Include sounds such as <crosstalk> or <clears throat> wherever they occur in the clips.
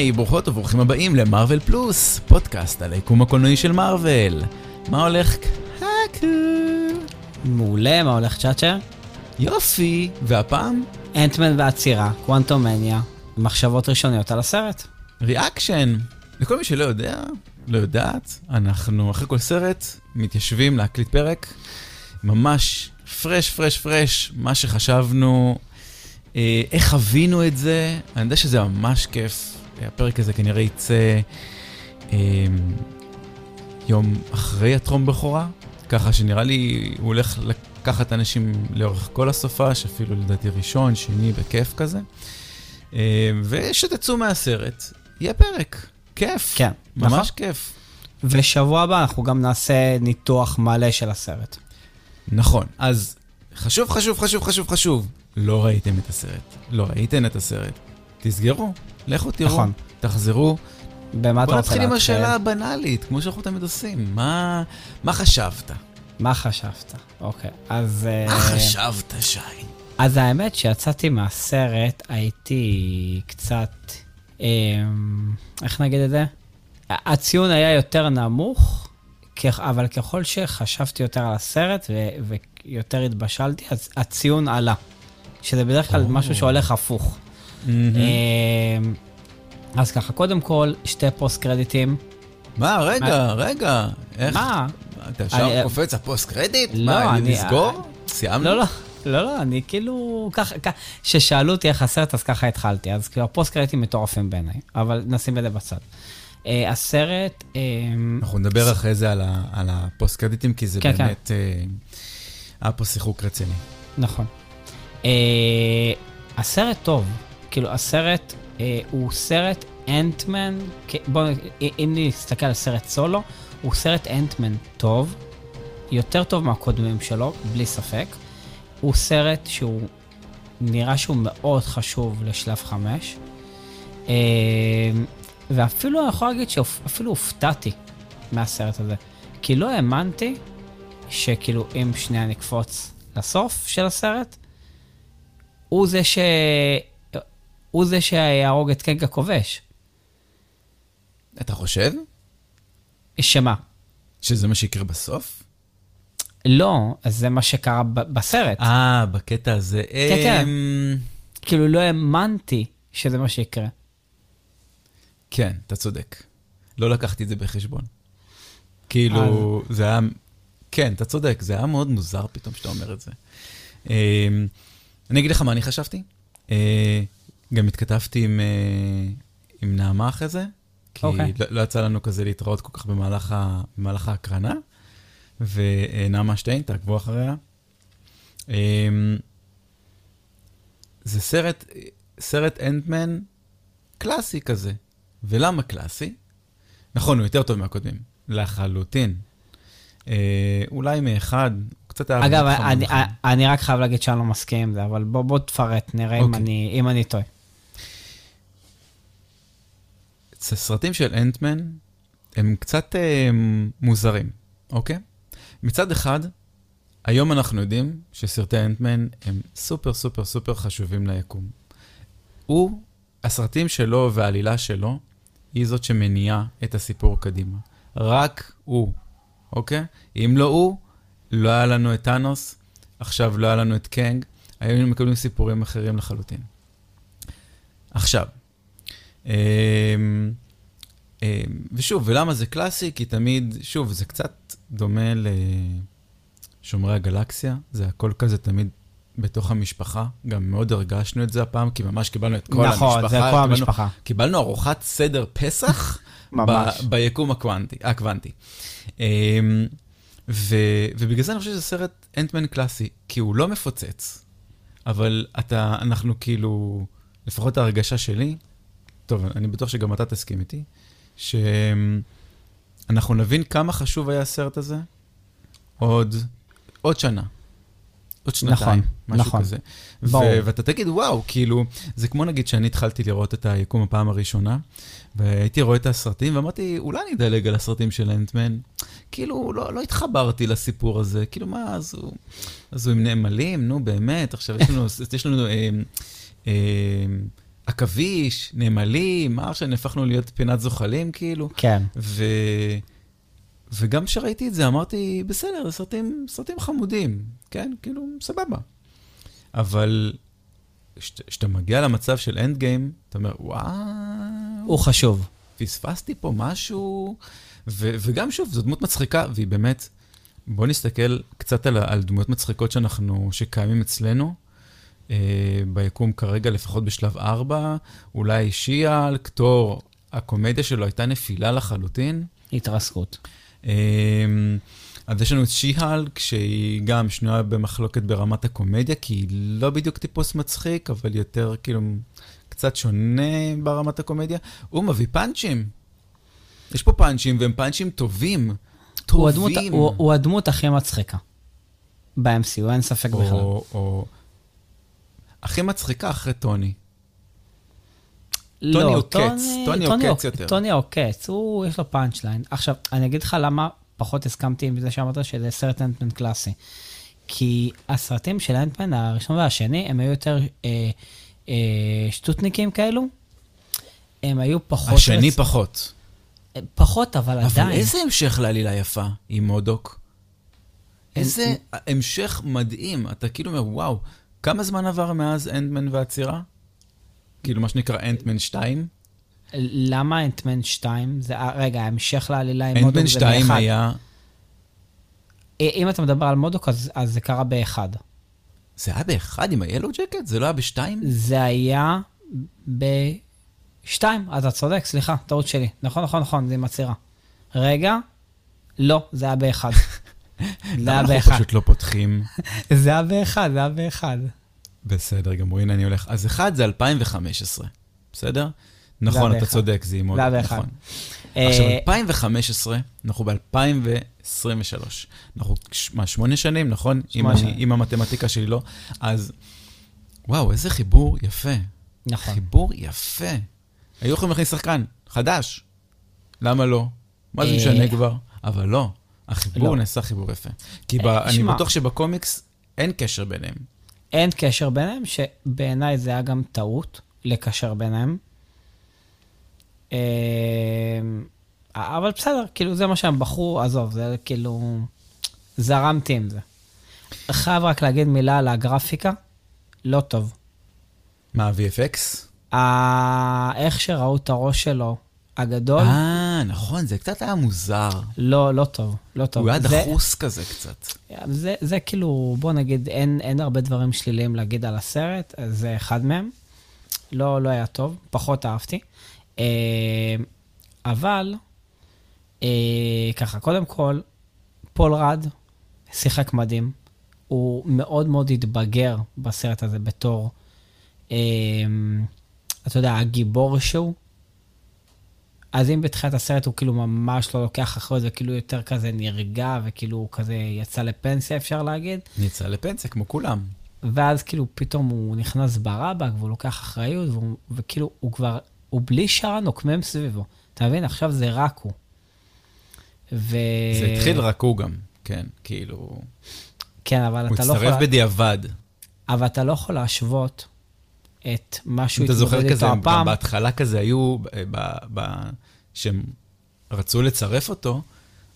היי, ברוכות וברוכים הבאים למארוול פלוס, פודקאסט על היקום הקולנועי של מארוול. מה הולך? קקו. מעולה, מה הולך צ'אצ'ה? יופי, והפעם? אנטמן והצרעה, קוונטומאניה, מחשבות ראשוניות על הסרט. Reaction. לכל מי שלא יודע, לא יודעת, אנחנו אחרי כל סרט מתיישבים להקליט פרק, ממש fresh, fresh, fresh, מה שחשבנו, אה, איך חווינו את זה, אני יודע שזה ממש כיף, הפרק הזה כנראה יצא אה, יום אחרי הטרום בכורה, ככה שנראה לי הוא הולך לקחת אנשים לאורך כל הסופש, אפילו לדעתי ראשון, שני, בכיף כזה. אה, ושתצאו מהסרט, יהיה פרק, כיף, כן, ממש נכון. כיף. ושבוע הבא אנחנו גם נעשה ניתוח מלא של הסרט. נכון, אז חשוב, חשוב, חשוב, חשוב, חשוב. לא ראיתם את הסרט, לא ראיתם את הסרט. תסגרו, לכו תראו, נכון. תחזרו. במה אתה בוא רוצה נתחיל עם להתחיל? השאלה הבנאלית, כמו שאנחנו תמיד עושים. מה, מה חשבת? מה חשבת? אוקיי, אז... מה אה, חשבת, שי? אז האמת שיצאתי מהסרט, הייתי קצת... אה, איך נגיד את זה? הציון היה יותר נמוך, אבל ככל שחשבתי יותר על הסרט ו- ויותר התבשלתי, אז הציון עלה. שזה בדרך כלל או. משהו שהולך הפוך. מהמם. אה, אז ככה, קודם כל, שתי post credit ים. מה, רגע, רגע. איך? מה? אתה ישר אני- קופץ ה post credit? לא, מה, אני- נסגור? סיימנו? לא, לא, לא, לא, אני כאילו, ככה, כששאלו אותי איך הסרט, אז ככה התחלתי. אז כאילו, ה post credit ים מטורפים בעיניי, אבל נשים את זה בצד. אה, הסרט, אה, אנחנו נדבר אחרי זה על ה- על הפוסט קרדיטים, כי זה כן, כן. באמת... אה, היה פה שיחוק רציני. נכון. אה, הסרט טוב, כאילו, הסרט אה, הוא סרט אנטמן, בואו, אם נסתכל על סרט סולו, הוא סרט אנטמן טוב, יותר טוב מהקודמים שלו, בלי ספק. הוא סרט שהוא, נראה שהוא מאוד חשוב לשלב חמש. אה, ואפילו אני יכול להגיד שאפילו הופתעתי מהסרט הזה. כי לא האמנתי שכאילו, אם שנייה נקפוץ לסוף של הסרט, הוא זה ש... הוא זה שיהרוג את קנג הכובש. אתה חושב שמה? שזה מה שיקרה בסוף? לא, אז זה מה שקרה ב- בסרט. אה, בקטע הזה. כן, כן. אמ, כאילו, לא האמנתי שזה מה שיקרה. כן, אתה צודק. לא לקחתי את זה בחשבון. כאילו, זה היה... כן, אתה צודק, זה היה מאוד מוזר פתאום שאתה אומר את זה. אמ, אני אגיד לך מה אני חשבתי. גם התכתבתי עם, אה, עם נעמה אחרי זה, כי אוקיי. לא, לא יצא לנו כזה להתראות כל כך במהלך, ה, במהלך ההקרנה, ונעמה שטיין, תעקבו אחריה. אמ, זה סרט, סרט אנטמן קלאסי כזה. ולמה קלאסי? נכון, הוא יותר טוב מהקודמים, לחלוטין. אה, אולי מאחד, קצת היה... אגב, אני, חמוד. אני רק חייב להגיד שאני לא מסכים עם זה, אבל בוא, בוא תפרט, נראה אם אוקיי. אני, אם אני טועה. הסרטים של אנטמן הם קצת אה, מוזרים, אוקיי? מצד אחד, היום אנחנו יודעים שסרטי אנטמן הם סופר סופר סופר חשובים ליקום. הוא, הסרטים שלו והעלילה שלו, היא זאת שמניעה את הסיפור קדימה. רק הוא, אוקיי? אם לא הוא, לא היה לנו את טאנוס, עכשיו לא היה לנו את קנג, היינו מקבלים סיפורים אחרים לחלוטין. עכשיו, ושוב, ולמה זה קלאסי? כי תמיד, שוב, זה קצת דומה לשומרי הגלקסיה, זה הכל כזה תמיד בתוך המשפחה, גם מאוד הרגשנו את זה הפעם, כי ממש קיבלנו את כל המשפחה. נכון, זה כל קיבלנו- המשפחה. קיבלנו ארוחת סדר פסח <laughs> ממש. ב- ביקום הקוונטי, הקוונטי. אמ, ו- ובגלל זה אני חושב שזה סרט אנטמן קלאסי, כי הוא לא מפוצץ, אבל אתה, אנחנו כאילו, לפחות ההרגשה שלי, טוב, אני בטוח שגם אתה תסכים איתי, שאנחנו נבין כמה חשוב היה הסרט הזה עוד, עוד שנה. עוד שנתיים, נכון, משהו נכון. כזה. ברור. ו- ואתה תגיד, וואו, כאילו, זה כמו נגיד שאני התחלתי לראות את היקום הפעם הראשונה, והייתי רואה את הסרטים, ואמרתי, אולי אני אדלג על הסרטים של אנטמן. כאילו, לא, לא התחברתי לסיפור הזה, כאילו, מה, אז הוא, אז הוא עם נאמלים, נו, באמת, עכשיו יש לנו, <laughs> יש לנו אה, אה, עכביש, נמלים, מה עכשיו נהפכנו להיות פינת זוחלים כאילו? כן. ו... וגם כשראיתי את זה אמרתי, בסדר, סרטים, סרטים חמודים, כן? כאילו, סבבה. אבל כשאתה מגיע למצב של אנד גיים, אתה אומר, וואו, הוא חשוב. פספסתי פה משהו, ו- וגם שוב, זו דמות מצחיקה, והיא באמת, בוא נסתכל קצת על, על דמויות מצחיקות שאנחנו, שקיימים אצלנו, ביקום כרגע, לפחות בשלב 4, אולי שיאל, קטור, הקומדיה שלו הייתה נפילה לחלוטין. התרסקות. אה, אז יש לנו את שיהלק, שהיא גם שנויה במחלוקת ברמת הקומדיה, כי היא לא בדיוק טיפוס מצחיק, אבל יותר כאילו קצת שונה ברמת הקומדיה. הוא מביא פאנצ'ים. יש פה פאנצ'ים, והם פאנצ'ים טובים. הוא הדמות, טובים. הוא, הוא הדמות הכי מצחיקה. ב-MCU, אין ספק בכלל. או, או... הכי מצחיקה אחרי טוני. טוני עוקץ, טוני עוקץ עוק- יותר. טוני עוקץ, הוא, יש לו פאנצ' ליין. עכשיו, אני אגיד לך למה פחות הסכמתי עם זה שאמרת שזה סרט אנטמן קלאסי. כי הסרטים של אנטמן הראשון והשני, הם היו יותר אה, אה, שטותניקים כאלו. הם היו פחות... השני רצ- פחות. פחות, אבל אבל עדיין. איזה המשך לעלילה יפה עם מודוק. איזה המשך מדהים. אתה כאילו אומר, וואו, כמה זמן עבר מאז אנדמן והעצירה? כאילו, מה שנקרא אנטמן 2? למה אנטמן 2? זה, אה, רגע, ההמשך לעלילה עם אנטמן מודוק זה 2 באחד. היה... אה, אם אתה מדבר על מודוק, אז, אז זה קרה באחד. זה היה באחד עם ה-Yellow Jacket? זה לא היה בשתיים? זה היה בשתיים, אתה צודק, סליחה, טעות שלי. נכון, נכון, נכון, זה עם עצירה. רגע, לא, זה היה באחד. <laughs> זה היה אנחנו באחד. פשוט לא פותחים? <laughs> זה היה באחד, זה היה באחד. בסדר גמור, הנה אני הולך. אז אחד זה 2015, בסדר? נכון, אתה באחד. צודק, זה עם עוד... זה היה באחד. נכון. עכשיו, אה, 2015, אנחנו ב-2023. אנחנו, מה, שמונה שנים, נכון? אם שמונה שנים. אם המתמטיקה שלי לא. אז, וואו, איזה חיבור יפה. נכון. חיבור יפה. היו יכולים להכניס שחקן, חדש. למה לא? מה זה אה, משנה כבר? אבל לא. החיבור לא. נעשה חיבור יפה. כי ב- אני. בטוח שבקומיקס אין קשר ביניהם. אין קשר ביניהם, שבעיניי זה היה גם טעות לקשר ביניהם. אה, אבל בסדר, כאילו זה מה שהם בחרו, עזוב, זה כאילו... זרמתי עם זה. חייב רק להגיד מילה על הגרפיקה, לא טוב. מה, VFX? איך שראו את הראש שלו, הגדול, אה, נכון, זה קצת היה מוזר. לא, לא טוב, לא טוב. הוא היה דחוס כזה קצת. זה, זה כאילו, בוא נגיד, אין, אין הרבה דברים שליליים להגיד על הסרט, אז זה אחד מהם. לא, לא היה טוב, פחות אהבתי. אה, אבל, אה, ככה, קודם כל, פול רד שיחק מדהים. הוא מאוד מאוד התבגר בסרט הזה בתור, אה, אתה יודע, הגיבור שהוא. אז אם בתחילת הסרט הוא כאילו ממש לא לוקח אחריות וכאילו יותר כזה נרגע וכאילו הוא כזה יצא לפנסיה אפשר להגיד, יצא לפנסיה כמו כולם. ואז כאילו פתאום הוא נכנס ברבק והוא לוקח אחריות והוא, וכאילו הוא כבר, הוא בלי שאר הנוקמים סביבו. אתה מבין? עכשיו זה רק הוא. ו... זה התחיל רק הוא גם, כן, כאילו... כן, אבל הוא אתה לא יכול... הצטרף בדיעבד. אבל אתה לא יכול להשוות את מה שהוא אם אתה זוכר התמודד כזה, איתו גם הפעם. בהתחלה כזה היו, ב- ב- ב- שהם רצו לצרף אותו,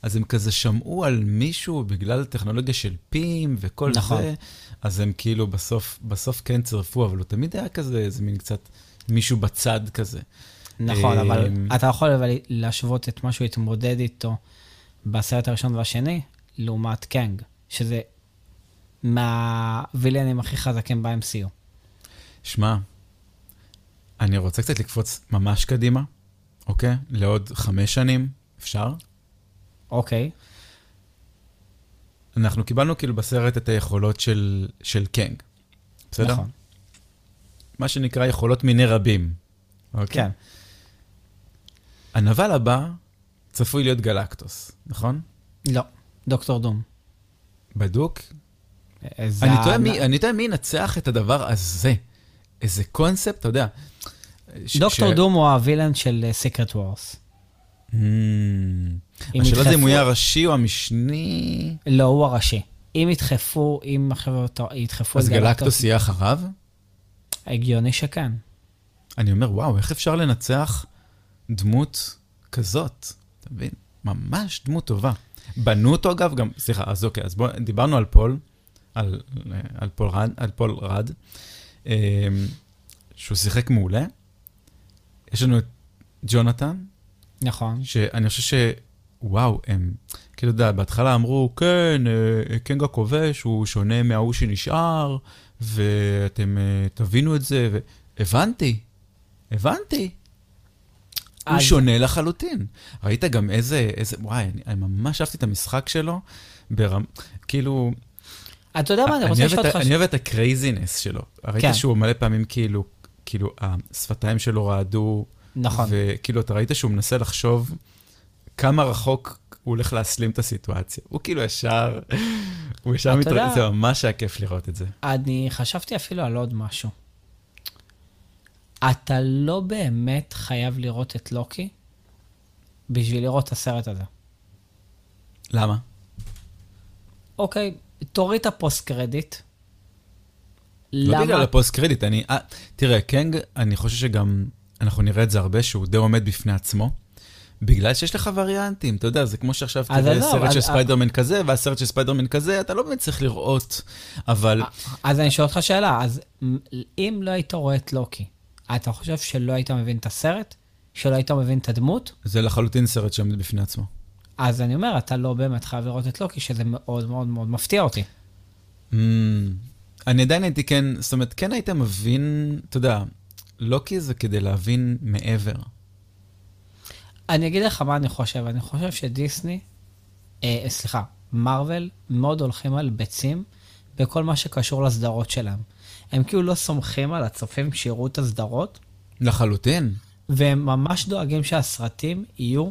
אז הם כזה שמעו על מישהו בגלל טכנולוגיה של פים וכל נכון. זה, אז הם כאילו בסוף, בסוף כן צירפו, אבל הוא תמיד היה כזה, איזה מין קצת מישהו בצד כזה. נכון, אבל אמ, אתה יכול אבל להשוות את מה שהוא התמודד איתו בסרט הראשון והשני, לעומת קנג, שזה מהוויליינים הכי חזקים ב-MCU. שמע, אני רוצה קצת לקפוץ ממש קדימה, אוקיי? לעוד חמש שנים, אפשר? אוקיי, אנחנו קיבלנו כאילו בסרט את היכולות של, של קנג, בסדר? נכון. מה שנקרא יכולות מיני רבים. אוקיי? כן, הנבל הבא צפוי להיות גלקטוס, נכון? לא, דוקטור דום. בדוק? אה, זה אני ה- תוהה מי, אני תוהה מי ינצח את הדבר הזה. איזה קונספט, אתה יודע. דוקטור ש- דום הוא ה villain של Secret Wars. Hmm. השאלה זה אם הוא יהיה הראשי או המשני. לא, הוא הראשי. אם ידחפו, אם עכשיו ידחפו אז גלקטוס יהיה אחריו? הגיוני שכן. אני אומר, וואו, איך אפשר לנצח דמות כזאת? אתה מבין? ממש דמות טובה. בנו אותו אגב, גם, סליחה, אז אוקיי, אז בואו, דיברנו על פול, על, על פול רד, על פול רד, אה, שהוא שיחק מעולה. יש לנו את ג'ונתן, נכון. שאני חושב ש... וואו, הם, כאילו, אתה יודע, בהתחלה אמרו, כן, אה, קנגה כובש, הוא שונה מההוא שנשאר, ואתם אה, תבינו את זה, והבנתי, הבנתי. הוא אז- שונה לחלוטין. ראית גם איזה, איזה, וואי, אני, אני ממש אהבתי את המשחק שלו, ברמ... כאילו, אתה יודע מה, אני רוצה לשאול אותך... אני אוהב את ה craziness שלו. ראית כן. שהוא מלא פעמים כאילו, כאילו, השפתיים שלו רעדו, נכון. וכאילו, אתה ראית שהוא מנסה לחשוב כמה רחוק הוא הולך להסלים את הסיטואציה. הוא כאילו ישר, הוא ישר מתרגש, זה ממש היה כיף לראות את זה. אני חשבתי אפילו על עוד משהו. אתה לא באמת חייב לראות את לוקי בשביל לראות את הסרט הזה. למה? אוקיי, תוריד את ה post credit. לא בגלל למה? ה post credit, אני... אה, תראה, קנג, אני חושב שגם, אנחנו נראה את זה הרבה, שהוא די עומד בפני עצמו. בגלל שיש לך וריאנטים, אתה יודע, זה כמו שעכשיו אז תראה עזוב, סרט אז- של ספיידרמן כזה, והסרט של ספיידרמן כזה, אתה לא באמת צריך לראות, אבל... אז אני שואל אותך שאלה, אז אם לא היית רואה את לוקי, אתה חושב שלא היית מבין את הסרט? שלא היית מבין את הדמות? זה לחלוטין סרט שעומד בפני עצמו. אז אני אומר, אתה לא באמת חייב לראות את לוקי, שזה מאוד מאוד מאוד מפתיע אותי. Mm, אני עדיין הייתי כן, זאת אומרת, כן היית מבין, אתה יודע, לוקי זה כדי להבין מעבר. אני אגיד לך מה אני חושב, אני חושב שדיסני, אה, סליחה, מארוול, מאוד הולכים על ביצים בכל מה שקשור לסדרות שלהם. הם כאילו לא סומכים על הצופים שיראו את הסדרות, לחלוטין. והם ממש דואגים שהסרטים יהיו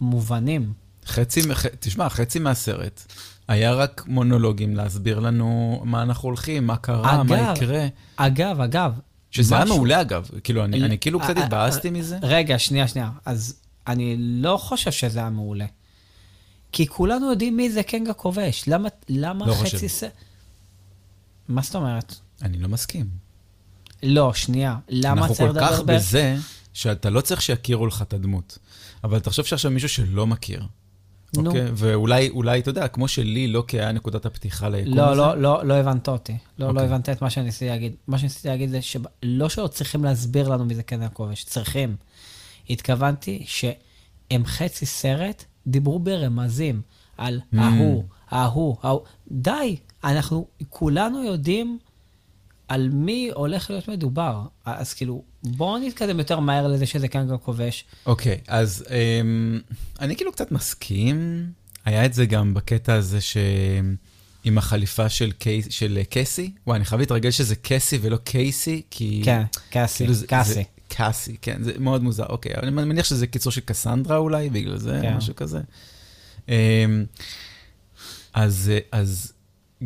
מובנים. חצי, תשמע, חצי מהסרט היה רק מונולוגים להסביר לנו מה אנחנו הולכים, מה קרה, מה אגב, יקרה. אגב, אגב, שזה היה מעולה אגב, כאילו, אני, אני כאילו קצת אה, אה, התבאסתי מזה. רגע, שנייה, שנייה. אז אני לא חושב שזה היה מעולה. כי כולנו יודעים מי זה קנגה כובש. למה, למה לא חצי. ס... מה זאת אומרת? אני לא מסכים. לא, שנייה. למה אנחנו צריך כל כך לדבר ב... בזה, שאתה לא צריך שיכירו לך את הדמות. אבל תחשוב שעכשיו מישהו שלא מכיר. אוקיי? ואולי, אולי, אתה יודע, כמו שלי לא כי היה נקודת הפתיחה ליקום לא, הזה. לא, לא, לא הבנת אותי. לא, לא אוקיי. הבנת את מה שניסיתי להגיד. מה שניסיתי להגיד זה שלא שלא צריכים להסביר לנו מי זה קנגה כובש, צריכים. התכוונתי שהם חצי סרט דיברו ברמזים על Mm. ההוא, ההוא, ההוא. די, אנחנו כולנו יודעים על מי הולך להיות מדובר. אז כאילו, בואו נתקדם יותר מהר לזה שזה קנגה כובש. אוקיי, אז אמ, אני כאילו קצת מסכים. היה את זה גם בקטע הזה ש... עם החליפה של, קי... של קסי. וואי, אני חייב להתרגל שזה קסי ולא קייסי, כי... כן, קאסי, כאילו זה- קאסי. זה- קאסי, כן, זה מאוד מוזר. אוקיי, אני מניח שזה קיצור של קסנדרה אולי, בגלל זה, כן. משהו כזה. אמ, אז, אז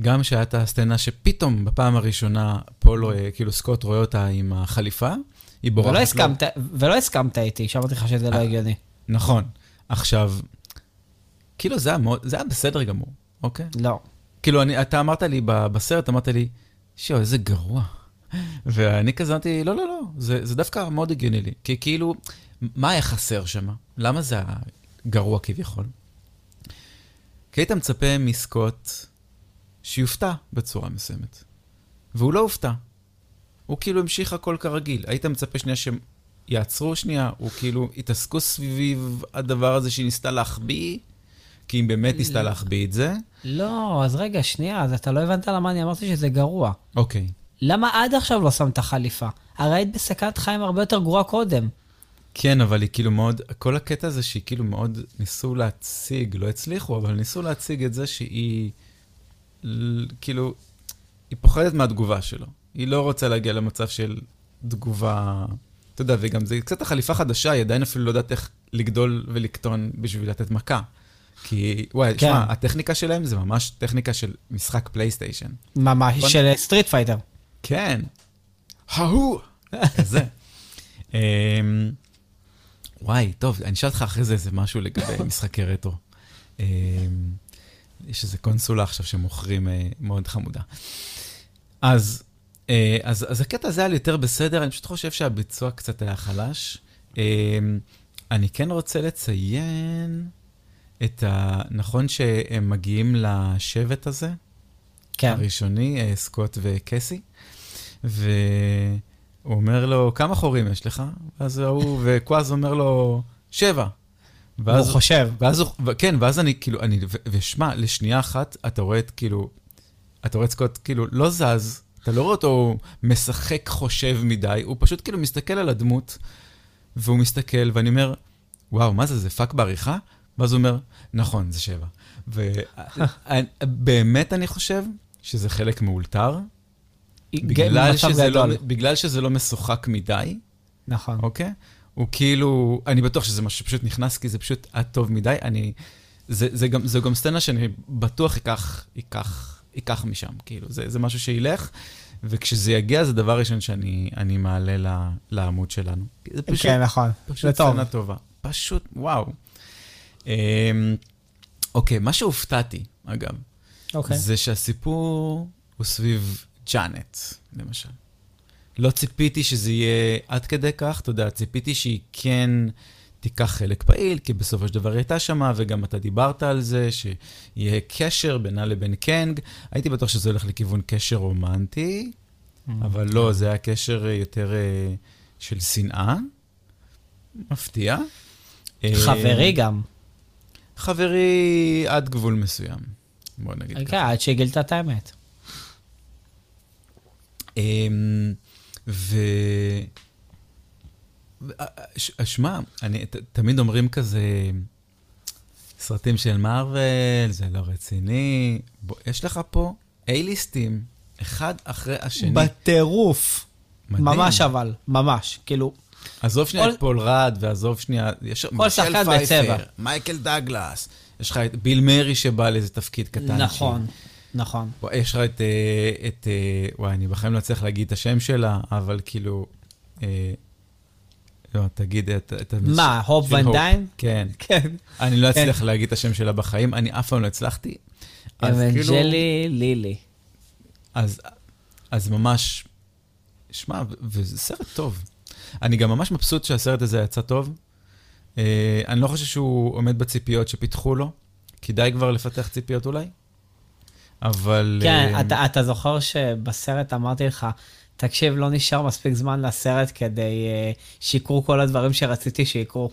גם שהיה את הסצנה שפתאום בפעם הראשונה פול, רואה, כאילו סקוט רואה אותה עם החליפה, היא בורחת לו. ולא הסכמת, ולא הסכמת איתי, שאמרתי לך שזה לא אה. הגיוני. נכון. עכשיו, כאילו זה היה מאוד, זה היה בסדר גמור, אוקיי? לא. כאילו, אני, אתה אמרת לי בסרט, אמרת לי, שיו, איזה גרוע. ואני כזה אמרתי, לא, לא, לא, זה, זה דווקא מאוד הגיוני לי. כי כאילו, מה היה חסר שם? למה זה היה גרוע כביכול? כי היית מצפה מסקוט שיופתע בצורה מסוימת. והוא לא הופתע. הוא כאילו המשיך הכל כרגיל. היית מצפה שנייה שהם יעצרו שנייה, הוא כאילו יתעסקו סביב הדבר הזה שהיא ניסתה להחביא, כי אם באמת ניסתה להחביא את זה. לא, אז רגע, שנייה, אז אתה לא הבנת למה אני אמרתי שזה גרוע. אוקיי. למה עד עכשיו לא שמת חליפה? הרי היית בסכנת חיים הרבה יותר גרועה קודם. כן, אבל היא כאילו מאוד, כל הקטע הזה שהיא כאילו מאוד ניסו להציג, לא הצליחו, אבל ניסו להציג את זה שהיא, כאילו, היא פוחדת מהתגובה שלו. היא לא רוצה להגיע למצב של תגובה, אתה יודע, וגם זה קצת החליפה חדשה, היא עדיין אפילו לא יודעת איך לגדול ולקטון בשביל לתת מכה. כי, וואי, כן. תשמע, הטכניקה שלהם זה ממש טכניקה של משחק פלייסטיישן. ממש, נכון. של Street Fighter. כן. ההוא. כזה. אמ, וואי, טוב, אני אשאל אותך אחרי זה איזה משהו לגבי <laughs> משחקי רטרו. אמ, יש איזה קונסולה עכשיו שמוכרים אה, מאוד חמודה. אז אה, אז, אז הקטע הזה היה לי יותר בסדר, אני פשוט חושב שהביצוע קצת היה חלש. אה, אני כן רוצה לציין את ה... נכון שהם מגיעים לשבט הזה? כן. הראשוני, אה, סקוט וקסי, והוא אומר לו, כמה חורים יש לך? ואז הוא, וקוואז אומר לו, שבע. והוא חושב. ואז הוא, כן, ואז אני כאילו, אני, ושמע, לשנייה אחת, אתה רואה את כאילו, אתה רואה את סקוט כאילו לא זז, אתה לא רואה אותו משחק חושב מדי, הוא פשוט כאילו מסתכל על הדמות, והוא מסתכל, ואני אומר, וואו, מה זה, זה פאק בעריכה? ואז הוא אומר, נכון, זה שבע. <laughs> ובאמת אני חושב שזה חלק מאולתר, בגלל שזה, לא. בגלל שזה לא משוחק מדי, נכון. אוקיי? הוא כאילו, אני בטוח שזה משהו שפשוט נכנס, כי זה פשוט היה טוב מדי. אני, זה, זה, גם, זה גם סצנה שאני בטוח ייקח, ייקח, ייקח משם, כאילו, זה, זה משהו שילך, וכשזה יגיע, זה דבר ראשון שאני אני מעלה ל, לעמוד שלנו. זה פשוט, כן, נכון. פשוט זה טוב. סצנה טובה. פשוט, וואו. אמ, אוקיי, מה שהופתעתי, אגב, אוקיי. זה שהסיפור הוא סביב ג'אנט, למשל. לא ציפיתי שזה יהיה עד כדי כך, אתה יודע, ציפיתי שהיא כן תיקח חלק פעיל, כי בסופו של דבר היא הייתה שמה, וגם אתה דיברת על זה, שיהיה קשר בינה לבין קנג. הייתי בטוח שזה הולך לכיוון קשר רומנטי, Mm. אבל לא, זה היה קשר אה, יותר אה, של שנאה. מפתיע. אה, חברי גם. חברי עד גבול מסוים, בוא נגיד ככה. כן, עד שגילת את האמת. אמ, ו... שמע, אני, ת, תמיד אומרים כזה, סרטים של מארוול, זה לא רציני. בוא, יש לך פה A-list ים, אחד אחרי השני. בטירוף. מדהים. ממש אבל, ממש. כאילו, עזוב שנייה כל- את פול רד, ועזוב שנייה, יש כל מישל שחקן פייפר, בצבע. מייקל דגלס, יש לך את ביל מרי שבא לאיזה תפקיד קטן. נכון, נכון. בוא, יש לך את, אה, את, אה, וואי, אני בחיים לא אצליח להגיד את השם שלה, אבל כאילו, אה, לא, תגיד את, את מה, הופ דיין? כן. <laughs> כן. אני לא אצליח להגיד את השם שלה בחיים, אני אף פעם לא הצלחתי. אז כאילו, אבנג'לי לילי. אז, אז ממש, שמע, וזה סרט טוב. אני גם ממש מבסוט שהסרט הזה יצא טוב. אה, אני לא חושב שהוא עומד בציפיות שפיתחו לו. כדאי כבר לפתח ציפיות אולי. אבל... כן, אה, אתה- אתה זוכר שבסרט אמרתי לך, תקשיב, לא נשאר מספיק זמן לסרט כדי אה, שיקרו כל הדברים שרציתי שיקרו.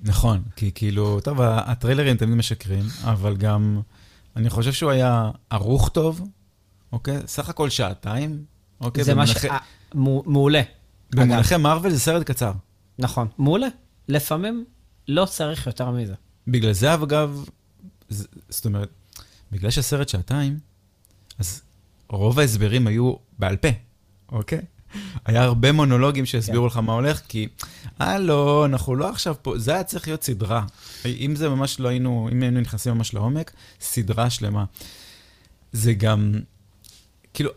נכון, כי כאילו, טוב, הטריילרים תמיד משקרים, אבל גם, אני חושב שהוא היה ערוך טוב, אוקיי? סך הכל שעתיים, אוקיי? זה מה ש... אה, מעולה. במונחי מארוול זה סרט קצר. נכון, מעולה. לפעמים לא צריך יותר מזה. בגלל זה, אגב, ז- זאת אומרת, בגלל שהסרט שעתיים, אז רוב ההסברים היו בעל פה, אוקיי? היה הרבה מונולוגים שהסבירו לך מה הולך, כי, הלו, אנחנו לא עכשיו פה, זה היה צריך להיות סדרה. אם זה ממש לא היינו, אם היינו נכנסים ממש לעומק, סדרה שלמה. זה גם, כאילו,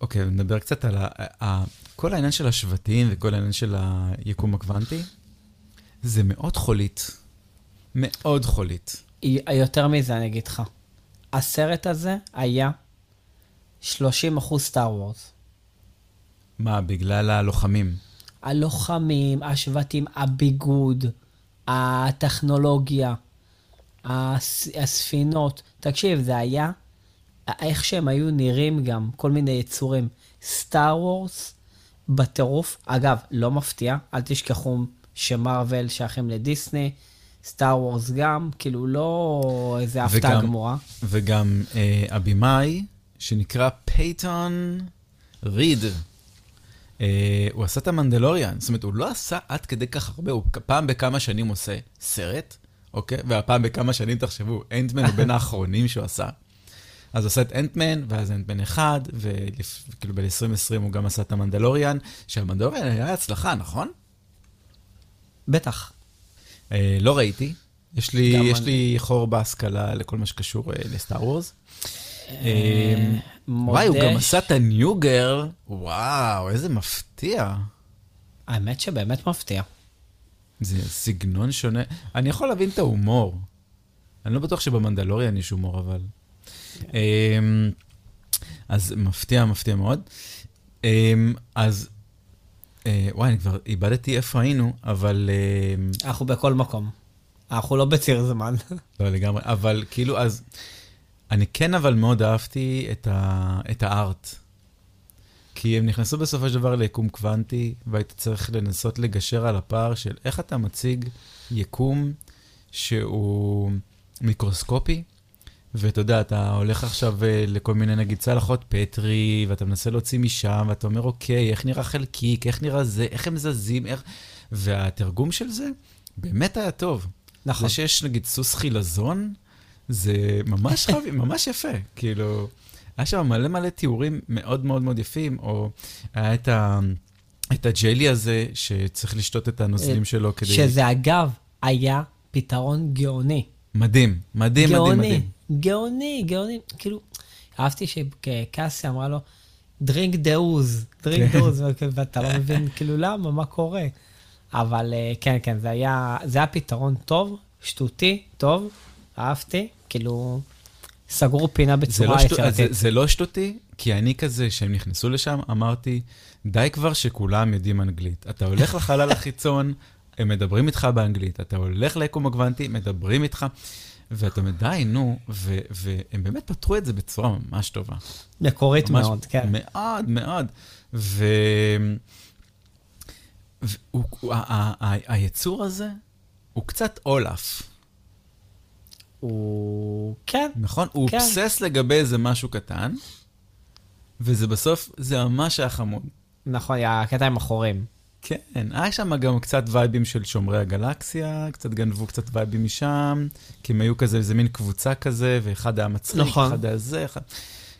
אוקיי, נדבר קצת על ה, ה, כל העניין של השבטים וכל העניין של היקום הקוונטי, זה מאוד חולית. מאוד חולית. יותר מזה, אני אגיד לך. הסרט הזה היה 30 אחוז סטאר וורס. מה, בגלל הלוחמים? הלוחמים, השבטים, הביגוד, הטכנולוגיה, הס... הספינות. תקשיב, זה היה, איך שהם היו נראים גם, כל מיני יצורים. סטאר וורס בטירוף. אגב, לא מפתיע, אל תשכחו שמרוויל שייכים לדיסני, Star Wars גם, כאילו לא איזה הפתעה גמורה. וגם אה, הבמאי, שנקרא פייטון ריד, הוא עשה את המנדלוריאן. זאת אומרת, הוא לא עשה עד כדי כך הרבה, הוא פעם בכמה שנים עושה סרט, אוקיי? והפעם בכמה שנים, תחשבו, אנטמן הוא בין <laughs> האחרונים שהוא עשה. אז הוא עשה את אנטמן, ואז אנטמן אחד, וכאילו ב-2020 הוא גם עשה את המנדלוריאן, שהמנדלוריאן היה הצלחה, נכון? בטח. אה, לא ראיתי. יש לי, יש. לי חור בהשכלה לכל מה שקשור אה, לסטאר וורס. אה, וואי, הוא גם עשה את הניו גרל. וואו, איזה מפתיע. האמת שבאמת מפתיע. זה סגנון שונה. אני יכול להבין את ההומור. אני לא בטוח שבמנדלוריאן יש הומור, אבל... אמ, אז מפתיע, מפתיע מאוד. אמ, אז, אה, וואי, אני כבר איבדתי איפה היינו, אבל... אמ, אנחנו בכל מקום. אנחנו לא בציר זמן. לא לגמרי, אבל כאילו, אז... אני כן אבל מאוד אהבתי את, ה, את הארט. כי הם נכנסו בסופו של דבר ליקום קוונטי, והיית צריך לנסות לגשר על הפער של איך אתה מציג יקום שהוא מיקרוסקופי, ואתה יודע, אתה הולך עכשיו אה, לכל מיני, נגיד, צלחות פטרי, ואתה מנסה להוציא משם, ואתה אומר, אוקיי, איך נראה חלקיק, איך נראה זה, איך הם זזים, איך... והתרגום של זה באמת היה טוב. נכון. זה שיש, נגיד, סוס חילזון, זה ממש <laughs> חבי, ממש יפה. כאילו, היה שם מלא מלא תיאורים מאוד מאוד מאוד יפים, או היה את, ה, את הג'לי הזה, שצריך לשתות את הנוזלים שלו כדי... שזה אגב היה פתרון גאוני. מדהים, מדהים, מדהים, מדהים. גאוני, גאוני. כאילו, אהבתי שקאסי אמרה לו, drink דאוז, drink דאוז, ואתה לא מבין כאילו למה, מה קורה. אבל אה, כן, כן, זה היה, זה היה פתרון טוב, שטותי, טוב, אהבתי, כאילו, סגרו פינה זה בצורה לא, שטו, זה, יצירתית. זה לא שטותי, כי אני כזה, כשהם נכנסו לשם, אמרתי, די כבר שכולם יודעים אנגלית. אתה הולך לחלל החיצון, הם מדברים איתך באנגלית. אתה הולך ליקום הקוונטי, מדברים איתך, ואתה אומר, די, נו, ו, והם באמת פתרו את זה בצורה ממש טובה. מקורית ממש מאוד, כן. מאוד, מאוד. ו... ה- ה- ה- היצור הזה הוא קצת אולף, הוא... כן, נכון? הוא כן. אובסס לגבי איזה משהו קטן, וזה בסוף, זה ממש היה חמוד. נכון, היה הקטע עם החורים. כן, היה שם גם קצת וייבים של שומרי הגלקסיה, קצת גנבו קצת וייבים משם, כי הם היו כזה, איזה מין קבוצה כזה, ואחד היה מצחיק, נכון. אחד היה זה, אחד...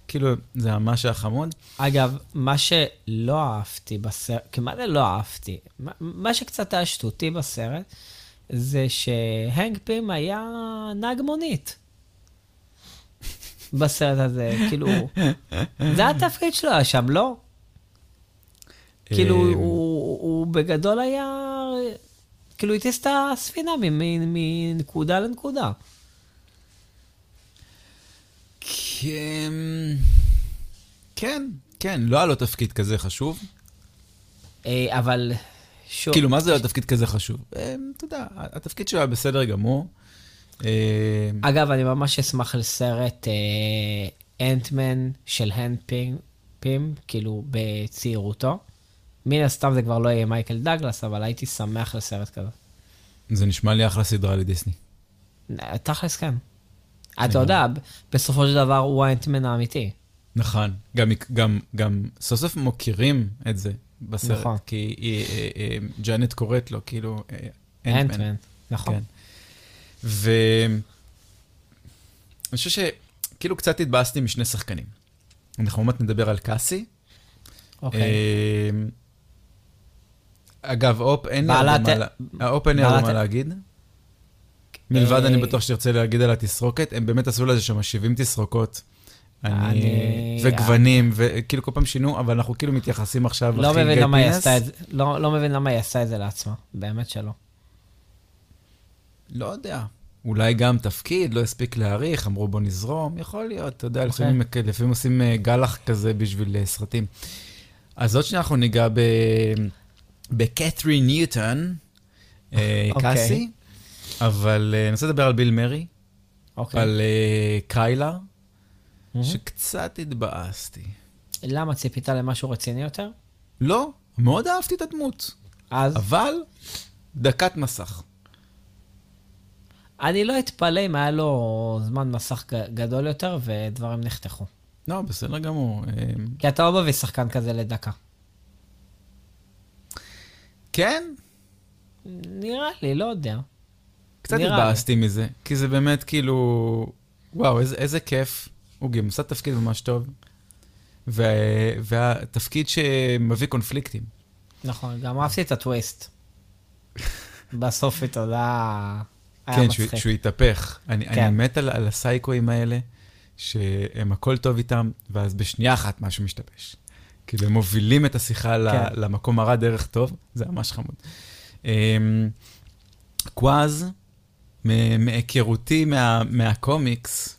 כאילו, זה ממש היה חמוד. אגב, מה שלא אהבתי בסרט, כמעט לא אהבתי, מה- מה שקצת היה שטותי בסרט, זה שהנק פים היה נהג מונית. בסרט הזה, כאילו, זה התפקיד שלו היה שם, לא? כאילו, אמ, הוא, הוא בגדול היה, כאילו, הטיס את הספינה מנקודה לנקודה. כן, כן, כן, לא היה לו תפקיד כזה חשוב. אה, אבל, כאילו, מה זה לא תפקיד כזה חשוב? אה, אתה יודע, התפקיד שלו היה בסדר גמור. אה, אגב, אני ממש אשמח לסרט אה, אנטמן של הנד פים, פים, כאילו בצעירותו. מן הסתם זה כבר לא יהיה מייקל דגלס, אבל הייתי שמח לסרט כזה. זה נשמע לי אחלה סדרה לדיסני. אה, תכלס כן. אתה יודע, בסופו של דבר הוא האנטמן האמיתי. נכון, גם, גם, גם סוף סוף מוקירים את זה בסרט, נכון. כי היא, אה, אה, ג'אנט קוראת לו, כאילו, אה, אנטמן, נכון. כן. ואני חושב שכאילו קצת התבאסתי משני שחקנים. אנחנו עוד מעט נדבר על קאסי. אוקיי. אה, אגב, אופ, אין לי הרבה מה להגיד. מלבד, אה, אני בטוח שתרצה להגיד על התסרוקת, הם באמת עשו לזה שם 70 תסרוקות. אני... וגוונים, וכאילו כל פעם שינו, אבל אנחנו כאילו מתייחסים עכשיו לא הכי מבין למה היא עשתה את. זה, לא לא מבין למה היא עשתה את זה לעצמה, באמת שלא. לא יודע. אולי גם תפקיד, לא הספיק להעריך, אמרו בוא נזרום, יכול להיות, אתה יודע, אוקיי. לפעמים, לפעמים עושים אה, גלח כזה בשביל אה, סרטים. אז עוד שנייה אנחנו ניגע ב... בקת'רי ניוטון, אה, אוקיי. קאסי, אבל אני רוצה לדבר על ביל מרי, אוקיי. על מהמם. שקצת התבאסתי. למה ציפית למשהו רציני יותר? לא, מאוד אהבתי את הדמות, אז אבל דקת מסך. אני לא אתפלא אם היה לו זמן מסך גדול יותר ודברים נחתכו. לא, בסדר גמור. אה, כי אתה לא מביא שחקן כזה לדקה. כן, נראה לי, לא יודע. קצת התבאסתי מזה, כי זה באמת כאילו, וואו, איזה, איזה כיף. הוא גם עושה תפקיד ממש טוב, ו, והתפקיד שמביא קונפליקטים. נכון, גם אהבתי את הטוויסט. <laughs> בסוף היה היה כן, שהוא, התהפך. אני, כן. אני מת על, על הסייקואים האלה, שהם הכל טוב איתם, ואז בשנייה אחת משהו משתבש. כאילו, הם מובילים את השיחה ל- כן. למקום הרע דרך טוב, זה ממש חמוד. אמ, קוואז, מהיכרותי מה, מהקומיקס,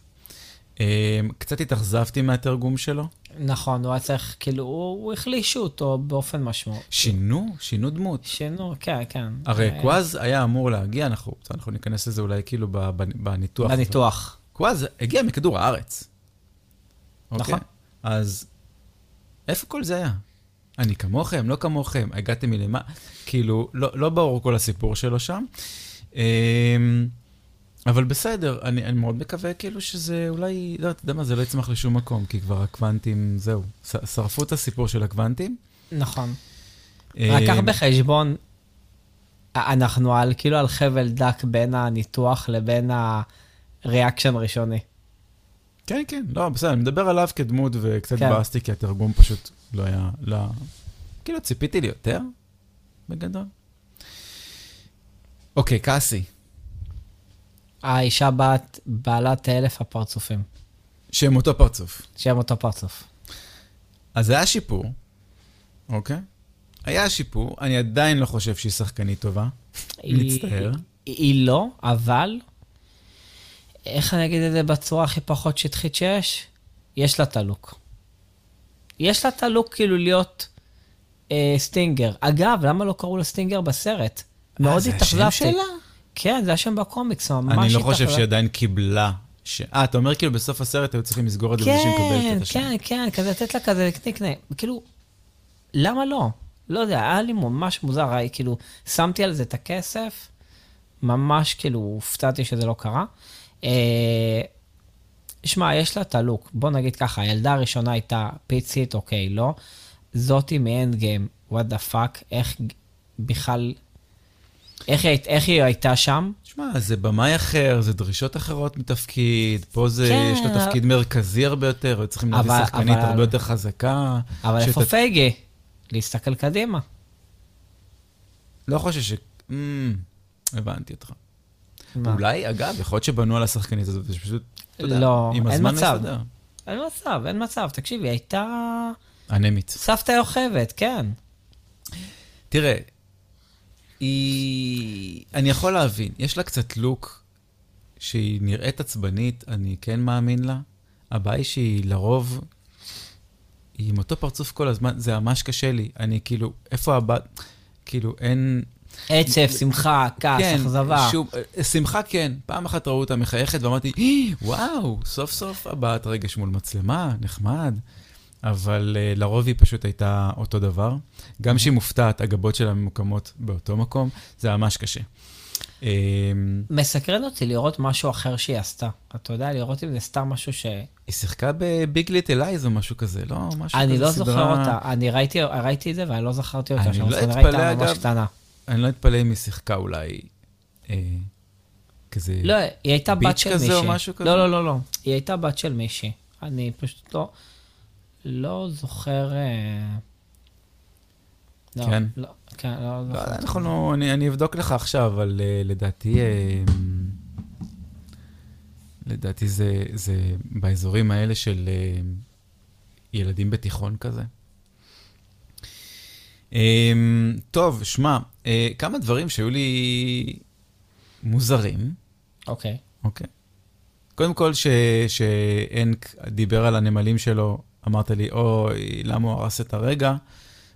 קצת התאכזבתי מהתרגום שלו. נכון, הוא היה צריך, כאילו, הוא החלישו אותו באופן משמעותי. שינו? שינו דמות. שינו, כן, כן. הרי אה, קוואז היה אמור להגיע, אנחנו, אנחנו ניכנס לזה אולי כאילו בניתוח. בניתוח. קוואז הגיע מכדור הארץ. נכון. אוקיי? אז איפה כל זה היה? אני כמוכם, לא כמוכם, הגעתם מלמה, כאילו, לא, לא ברור כל הסיפור שלו שם. אבל בסדר, אני, אני מאוד מקווה כאילו שזה אולי, לא, אתה יודע מה, זה לא יצמח לשום מקום, כי כבר הקוונטים, זהו, שרפו את הסיפור של הקוונטים. נכון. רק קח בחשבון, אנחנו על, כאילו על חבל דק בין הניתוח לבין הריאקשן הראשוני. כן, כן, לא, בסדר, אני מדבר עליו כדמות וקצת כן. התבאסתי, כי התרגום פשוט לא היה, לא... כאילו, ציפיתי לי יותר, בגדול. אוקיי, קאסי, האישה בת, בעלת אלף הפרצופים, שם אותו פרצוף. שם אותו פרצוף. אז היה שיפור, אוקיי? היה שיפור, אני עדיין לא חושב שהיא שחקנית טובה. מצטער. היא, היא לא, אבל, איך אני אגיד את זה בצורה הכי פחות שטחית שיש? יש לה את הלוק. יש לה את הלוק כאילו להיות אה, סטינגר. אגב, למה לא קראו לה סטינגר בסרט? מאוד אה, זה השם התאכזבתי. שלה? כן, זה השם בקומיקס, ממש אני לא חושב. שהיא עדיין קיבלה. ש... אה, אתה אומר כאילו בסוף הסרט היו צריכים לסגור את זה מקבלת כן, את השם. כן, כן, כזה לתת לה כזה קניקנה. כאילו, למה לא? לא יודע, היה לי ממש מוזר, היה, כאילו, שמתי על זה את הכסף, ממש כאילו הופתעתי שזה לא קרה. אה, שמע, יש לה את ה look, בוא נגיד ככה, הילדה הראשונה הייתה פיצית, אוקיי, לא. זאתי מ Endgame, what the fuck, איך בכלל, איך היא, איך היא הייתה שם? שמע, זה במאי אחר, זה דרישות אחרות מתפקיד, פה זה, כן, יש לה אבל- תפקיד מרכזי הרבה יותר, צריכים להביא אבל- שחקנית אבל- הרבה יותר חזקה. אבל שת- איפה פייגי? להסתכל קדימה. לא חושב ש... Mm, הבנתי אותך. מה? אולי, אגב, יכול להיות שבנו על השחקנית הזאת, זה פשוט, אתה יודע, לא, עם אין הזמן. מסתדר. אין מצב, אין מצב. תקשיב, היא הייתה אנמית. סבתא יוכבת, כן. תראה, היא... אני יכול להבין, יש לה קצת לוק שהיא נראית עצבנית, אני כן מאמין לה. הבעיה היא שהיא לרוב, היא עם אותו פרצוף כל הזמן, זה ממש קשה לי. אני כאילו, איפה הבת? כאילו, אין... עצב, שמחה, כעס, אכזבה. שוב, שמחה כן. פעם אחת ראו אותה מחייכת ואמרתי, "אה, וואו, סוף סוף הבעת רגש מול מצלמה, נחמד. אבל uh, לרוב היא פשוט הייתה אותו דבר. גם כשהיא מופתעת, הגבות שלה ממוקמות באותו מקום, זה ממש קשה. אמ, מסקרן אותי לראות משהו אחר שהיא עשתה. אתה יודע, לראות אם זה סתם משהו ש... היא שיחקה בביג ליטל אייז או משהו כזה, לא? משהו כזה, אני לא סדרה- זוכר אותה. אני ראיתי ראיתי את זה ואני לא זכרתי אותה. אני לא אתפלא, אגב. אני לא אתפלא אם היא שיחקה אולי אה, כזה... לא, היא הייתה בת ביץ' של כזה מישהי. או משהו כזה? לא, לא, לא, לא. היא הייתה בת של מישהי. אני פשוט לא... לא זוכר... אה, לא, כן? לא, כן, לא לא, זוכר. אנחנו, אני, אני אבדוק לך עכשיו, אבל uh, לדעתי, uh, לדעתי זה, זה באזורים האלה של uh, ילדים בתיכון כזה. Um, טוב, שמע, uh, כמה דברים שהיו לי מוזרים, אוקיי. אוקיי? קודם כל, ש- שהנק דיבר על הנמלים שלו, אמרת לי, אוי, למה הוא הרס את הרגע?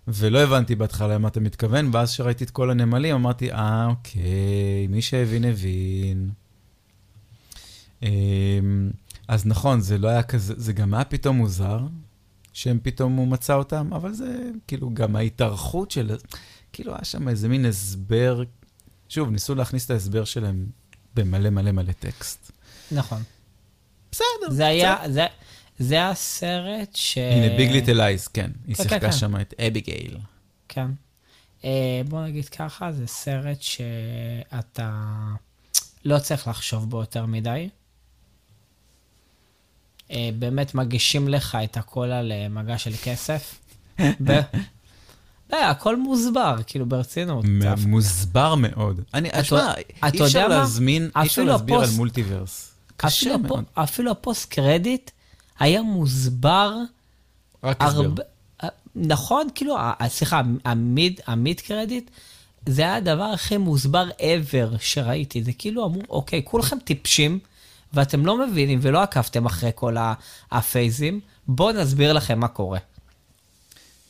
ולא הבנתי בהתחלה למה אתה מתכוון, ואז כשראיתי את כל הנמלים, אמרתי, אה, אוקיי, מי שהבין, הבין. אמ, אז נכון, זה לא היה כזה, זה גם היה פתאום מוזר, שהם פתאום, הוא מצא אותם, אבל זה כאילו גם ההתארכות של, כאילו היה שם איזה מין הסבר, שוב, ניסו להכניס את ההסבר שלהם במלא מלא מלא טקסט. נכון. בסדר. זה היה, זה, זה הסרט ש... הנה, ביג ליטל אייז, כן. היא כן, שיחקה כן. שם את אביגייל. כן. אה, בוא נגיד ככה, זה סרט שאתה לא צריך לחשוב בו יותר מדי. אה, באמת מגישים לך את הכל על אה, מגע של כסף. <laughs> ב- הכל מוסבר, כאילו ברצינות. מוסבר מאוד. אני, אתה- תשמע, אי אפשר? להזמין, אי אפשר להסביר על מולטיברס. קשה מאוד. אפילו הפוסט קרדיט היה מוסבר רק הסבר. הרבה... אה, נכון, כאילו, ה- ה- סליחה, המיד, המיד קרדיט, זה היה הדבר הכי מוסבר ever שראיתי. זה כאילו אמרו, אוקיי, כולכם טיפשים, ואתם לא מבינים ולא עקבתם אחרי כל הפייזים, בואו נסביר לכם מה קורה.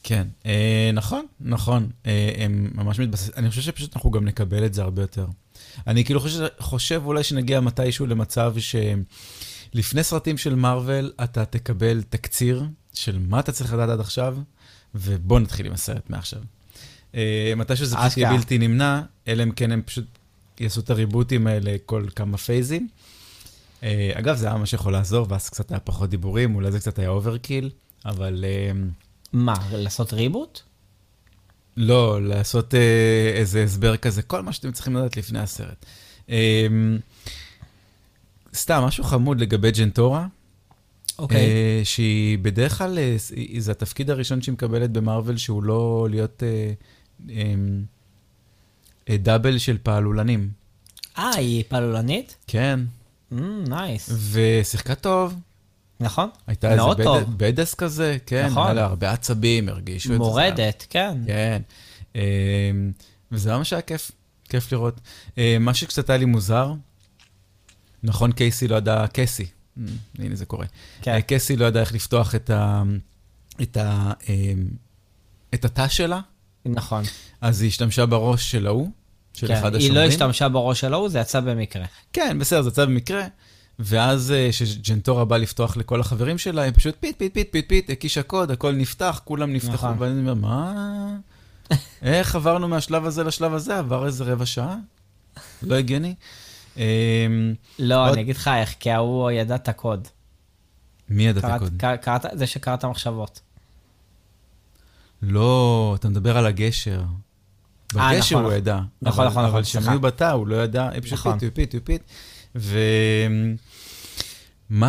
כן, אה, נכון, נכון. אה, הם ממש מתבססים, אני חושב שפשוט אנחנו גם נקבל את זה הרבה יותר. אני כאילו חושב, חושב אולי שנגיע מתישהו למצב שלפני סרטים של מארוול, אתה תקבל תקציר של מה אתה צריך לדעת עד עכשיו, ובוא נתחיל עם הסרט מעכשיו. אה, מתישהו זה פשוט יהיה. בלתי נמנע, אלא אם כן הם פשוט יעשו את הריבוטים האלה כל כמה פייזים. אה, אגב, זה היה ממש יכול לעזור, ואז קצת היה פחות דיבורים, אולי זה קצת היה overkill, אבל... אה, מה, לעשות reboot? לא, לעשות איזה הסבר כזה, כל מה שאתם צריכים לדעת לפני הסרט. סתם, משהו חמוד לגבי ג'נטורה, אוקיי. אה, שהיא בדרך כלל, אה, זה התפקיד הראשון שהיא מקבלת במרוויל, שהוא לא להיות אה, אה, double של פעלולנים. אה, היא פעלולנית? כן, אמ, nice. ושיחקה טוב, נכון? הייתה איזה בד- טוב. badass כזה, כן, נכון. היה לה הרבה עצבים, הרגישו את זה. מורדת, כן. כן. אה, וזה ממש היה כיף, כיף לראות. אה, מה שקצת היה לי מוזר, נכון, קייסי לא ידע, קייסי, אה, הנה זה קורה. כן. אה, קייסי לא ידע איך לפתוח את ה... את ה... אה, את התא שלה, נכון. אז היא השתמשה בראש של ההוא, של כן, אחד היא השומרים. לא השתמשה בראש של ההוא, זה יצא במקרה. כן, בסדר, זה יצא במקרה. ואז אה, כשג'נטורה בא לפתוח לכל החברים שלה, הם פשוט פיט, פיט, פיט, פיט, פיט, הקיש הקוד, הכל נפתח, כולם נפתחו, נכון. ואני אומר, מה? <laughs> איך עברנו מהשלב הזה לשלב הזה? עבר איזה רבע שעה? לא הגיוני. אה, לא, אני אגיד לך איך, כי ההוא ידע את הקוד. מי ידע את הקוד? קראת- זה שקרא את המחשבות. לא, אתה מדבר על הגשר. אה, בגשר נכון, הוא ידע. נכון, אבל- נכון, אבל נכון, כשהם סליחה. היו בתא, הוא לא ידע, פשוט נכון. פיט, פיט. ומה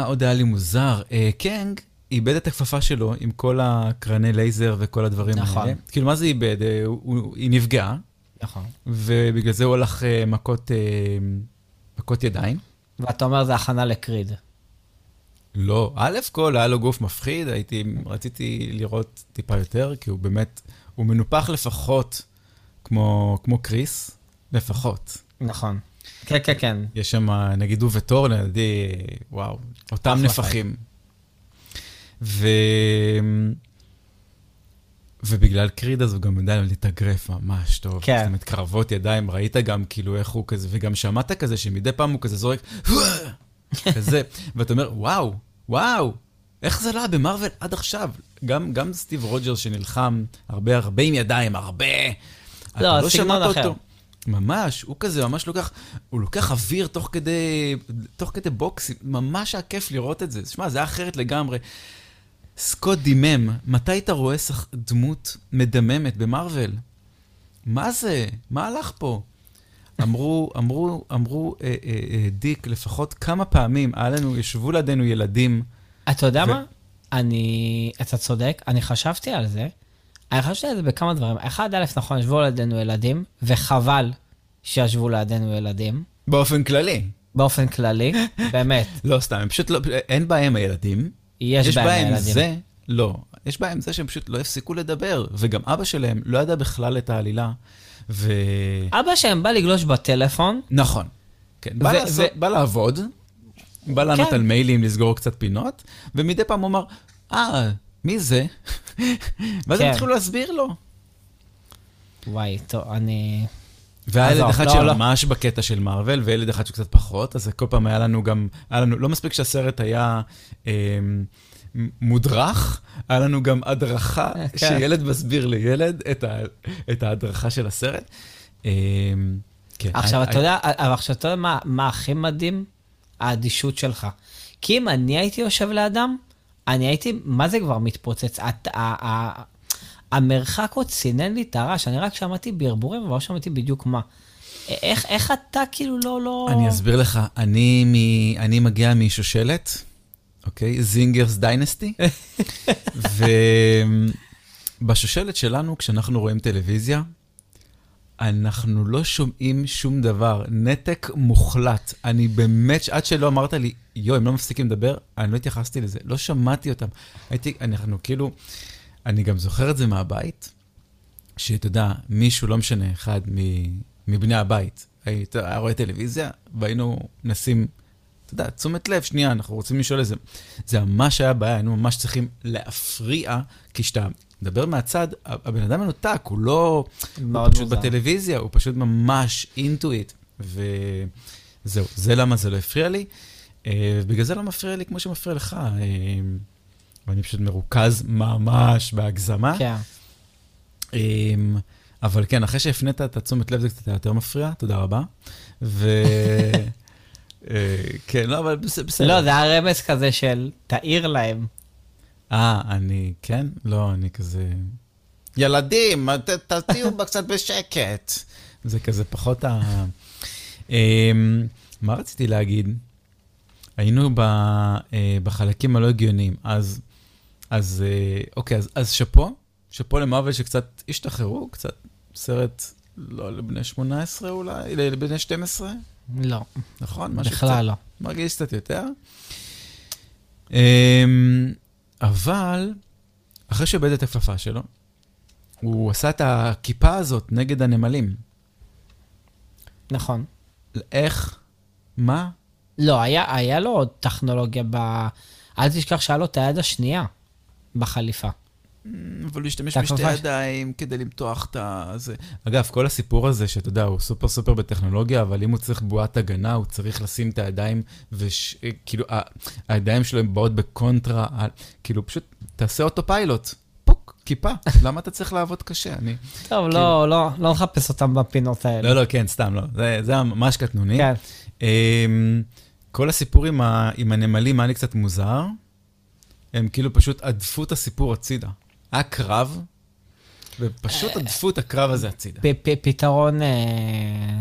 עוד היה לי מוזר? אה, קנג איבד את הכפפה שלו עם כל הקרני לייזר וכל הדברים נכון. האלה. כאילו, מה זה איבד? אה, הוא- הוא- היא נפגעה, נכון. ובגלל זה הוא הלך אה, מכות, אה, מכות ידיים. ואתה אומר זה הכנה לקריד. לא, א' כל היה לו גוף מפחיד, הייתי, רציתי לראות טיפה יותר, כי הוא באמת, הוא מנופח לפחות כמו, כמו קריס, לפחות. נכון. כן, כן, כן. יש שם, נגיד הוא וטור, לידי, וואו, אותם נפחים. ו... ובגלל קריד אז הוא גם יודע להתאגרף ממש טוב. כן. זאת אומרת, קרבות ידיים, ראית גם כאילו איך הוא כזה, וגם שמעת כזה שמדי פעם הוא כזה זורק, <laughs> כזה, ואתה אומר, וואו, וואו, איך זה לא היה במרוויל עד עכשיו? גם, גם סטיב רוג'רס שנלחם הרבה הרבה עם ידיים, הרבה. לא, לא סגנון אחר. אותו. ממש, הוא כזה ממש לוקח, הוא לוקח אוויר תוך כדי, תוך כדי בוקסים, ממש היה כיף לראות את זה. שמע, זה היה אחרת לגמרי. סקוט דימם, מתי אתה רואה שח... דמות מדממת במרוויל? מה זה? מה הלך פה? אמרו, אמרו, אמרו, אה, אה, אה, דיק, לפחות כמה פעמים, היה לנו, ישבו לידינו ילדים. אתה יודע ו- מה? אני... אתה צודק, אני חשבתי על זה. אני חשבתי על זה בכמה דברים. אחד, א', נכון, ישבו לידינו ילדים, וחבל שישבו לידינו ילדים, באופן כללי. באופן כללי, באמת. <laughs> לא סתם, הם פשוט לא, אין בעיה עם הילדים. יש, בעיה עם. זה, לא. יש בעיה עם זה שהם פשוט לא הפסיקו לדבר, וגם אבא שלהם לא ידע בכלל את העלילה. ו... אבא שלהם בא לגלוש בטלפון, נכון. כן, בא, ו- לעשות, בא לעבוד, בא לענות כן. על מיילים, לסגור קצת פינות, ומדי פעם הוא אמר, אה, מי זה? <laughs> ואז כן. הם התחילו להסביר לו. וואי, טוב, אני... והיה ילד עזוב, אחד לא, לא. שממש בקטע של מארוול, וילד אחד שקצת פחות, אז כל פעם היה לנו גם, היה לנו, לא מספיק שהסרט היה אה, מודרך, היה לנו גם הדרכה, כן. שילד מסביר לילד את, ה, את ההדרכה של הסרט. אה, כן, עכשיו, היה- אתה יודע, אבל עכשיו, אתה יודע מה, מה הכי מדהים? האדישות שלך. כי אם אני הייתי יושב לידם, אני הייתי, מה זה כבר מתפוצץ? הת- ה- ה- המרחק עוד סינן לי את הרעש, אני רק שמעתי ברבורים, אבל לא שמעתי בדיוק מה. איך, איך אתה כאילו לא, לא... אני אסביר לך, אני, מ... אני מגיע משושלת, אוקיי? זינגרס דיינסטי, <laughs> ובשושלת שלנו, כשאנחנו רואים טלוויזיה, אנחנו לא שומעים שום דבר, נתק מוחלט. אני באמת, עד שלא אמרת לי, יואו, הם לא מפסיקים לדבר, אני לא התייחסתי לזה, לא שמעתי אותם. הייתי, אנחנו כאילו, אני גם זוכר את זה מהבית, שאתה יודע, מישהו, לא משנה, אחד מ- מבני הבית, היית- רואה טלוויזיה, והיינו מנסים, אתה יודע, תשומת לב, שנייה, אנחנו רוצים לשאול איזה... זה ממש היה בעיה, היינו ממש צריכים להפריע, כי כשאתה מדבר מהצד, הבן אדם מנותק, הוא לא... הוא פשוט מוזר. בטלוויזיה, הוא פשוט ממש אינטואיט. וזהו, זה למה זה לא הפריע לי. אה, ובגלל זה לא מפריע לי כמו שמפריע לך. ואני פשוט מרוכז ממש בהגזמה. כן. אמ, אבל כן, אחרי שהפנית את התשומת לב זה קצת היה יותר מפריע, תודה רבה. ו... <laughs> אה, כן, לא, אבל בס- בסדר. לא, זה היה רמז כזה של תעיר להם. אה, אני, כן? לא, אני כזה... ילדים, תהיו בה קצת בשקט. זה כזה פחות ה... אמ, מה רציתי להגיד? היינו ב, אה, בחלקים הלא הגיוניים, אז, אז אה, אוקיי, אז, אז שאפו, שאפו למרוויל שקצת השתחררו, קצת סרט לא לבני 18 אולי, לבני 12, לא, נכון? בכלל לא. מרגיש קצת יותר. אמ, אבל, אחרי שהוא איבד את הפלפה שלו, הוא עשה את הכיפה הזאת נגד הנמלים. נכון. איך? מה? לא, היה, היה לו עוד טכנולוגיה ב... אל תשכח שהיה לו את היד השנייה בחליפה. אבל הוא השתמש בשתי ידיים כדי למתוח את ה... זה. אגב, כל הסיפור הזה, שאתה יודע, הוא סופר סופר בטכנולוגיה, אבל אם הוא צריך בועת הגנה, הוא צריך לשים את הידיים, וכאילו, הידיים שלו הן באות בקונטרה, כאילו, פשוט תעשה אוטו פיילוט. פוק, כיפה. <laughs> למה אתה צריך לעבוד קשה? אני... טוב, לא, לא, לא נחפש אותם בפינות האלה. לא, לא, כן, סתם, לא. זה, זה ממש קטנוני. כן. אמ, כל הסיפור עם, ה, עם הנמלים היה לי קצת מוזר. הם כאילו פשוט הדפו את הסיפור הצידה. היה קרב, ופשוט הדפו את הקרב הזה הצידה. פתרון... אה,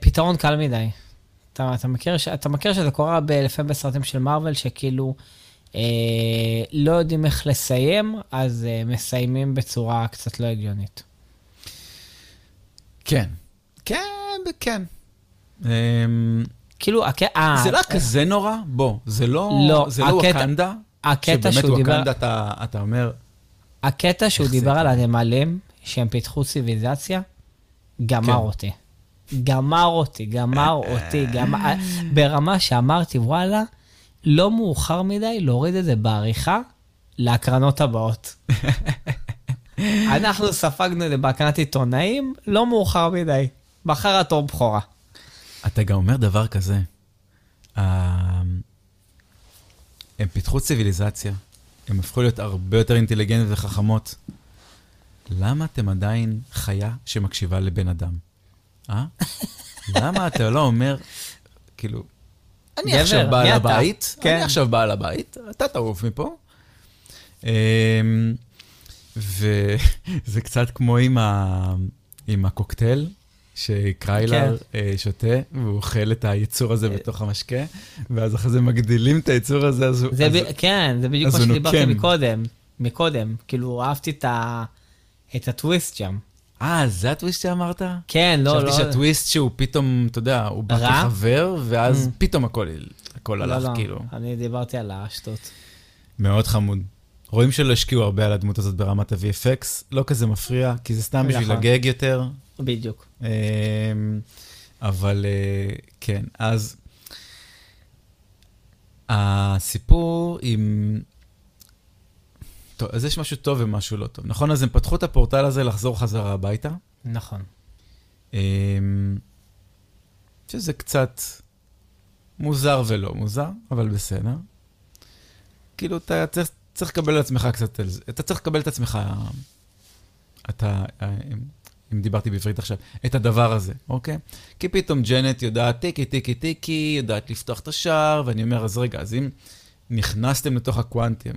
פתרון קל מדי. אתה, אתה, מכיר, אתה מכיר שזה קורה לפעמים בסרטים של מארוול, שכאילו אה, לא יודעים איך לסיים, אז אה, מסיימים בצורה קצת לא הגיונית. כן. כן, כן. אמ, כאילו, הק... אה, זה לא היה כזה נורא? בוא, זה לא, לא, זה לא הקטע- ווקנדה? הקטע שבאמת דיבר... ווקנדה אתה, אתה אומר, הקטע שהוא איך זה דיבר על? הנמלים, שהם פיתחו ציוויליזציה, גמר כן. אותי. גמר אותי, גמר אותי, גמר... ברמה שאמרתי, וואלה, לא מאוחר מדי להוריד את זה בעריכה להקרנות הבאות. <laughs> אנחנו ספגנו את זה בהקרנת עיתונאים, לא מאוחר מדי. בחר התור בכורה. אתה גם אומר דבר כזה. אה, הם פיתחו ציוויליזציה, הם הפכו להיות הרבה יותר אינטליגנטיות וחכמות. למה אתם עדיין חיה שמקשיבה לבן אדם? אה? <laughs> למה אתה לא אומר, כאילו, אני עכשיו בעל? הבית, כן. אני עכשיו בעל הבית, אתה תעוף מפה. אמ, וזה <laughs> קצת כמו עם, ה... עם הקוקטייל, שקריילר כן. אה, שותה, והוא אוכל את היצור הזה בתוך המשקה, ואז אחרי זה מגדילים את היצור הזה, אז הוא... אז... כן, זה בדיוק מה שדיברתי נוקם. מקודם. מקודם. כאילו, אהבתי את, ה... את הטוויסט שם. אה, זה הטוויסט שאמרת? כן, לא, לא. חשבתי שהטוויסט שהוא פתאום, אתה יודע, הוא בא? כחבר, ואז Mm. פתאום הכל, הכל לא, הלך, לא, כאילו. אני דיברתי על השטות. מאוד חמוד. רואים שלא השקיעו הרבה על הדמות הזאת ברמת ה-VFX, לא כזה מפריע, כי זה סתם בשביל נכון. לגג יותר. בדיוק. אמ, אבל אה, כן, אז הסיפור עם... טוב, אז יש משהו טוב ומשהו לא טוב. נכון, אז הם פתחו את הפורטל הזה לחזור חזרה הביתה. נכון. אמ, שזה קצת מוזר ולא מוזר, אבל בסדר. כאילו, אתה צריך, צריך לקבל על עצמך קצת, על זה- אתה צריך לקבל את עצמך, אתה, אם דיברתי בעברית עכשיו, את הדבר הזה, אוקיי? כי פתאום ג'נט יודעת טיקי, טיקי, טיקי, יודעת לפתוח את השער, ואני אומר, אז רגע, אז אם נכנסתם לתוך הקוונטים,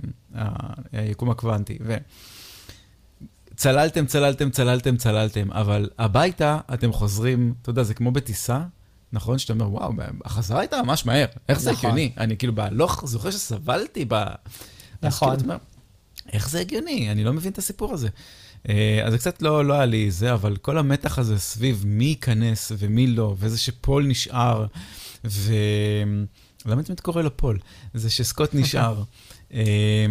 היקום הקוונטי, ו... צללתם, צללתם, צללתם, צללתם, אבל הביתה אתם חוזרים, אתה יודע, זה כמו בטיסה, נכון? שאתה אומר, וואו, החזרה הייתה ממש מהר, איך זה נכון. הגיוני? אני כאילו בהלוך זוכר שסבלתי ב... נכון. כאילו, אתה אומר, איך זה הגיוני? אני לא מבין את הסיפור הזה. אה, אז זה קצת לא, לא היה לי זה, אבל כל המתח הזה סביב מי ייכנס ומי לא, וזה שפול נשאר, ו... למה תמיד קורא לו פול? זה שסקוט נשאר. אה.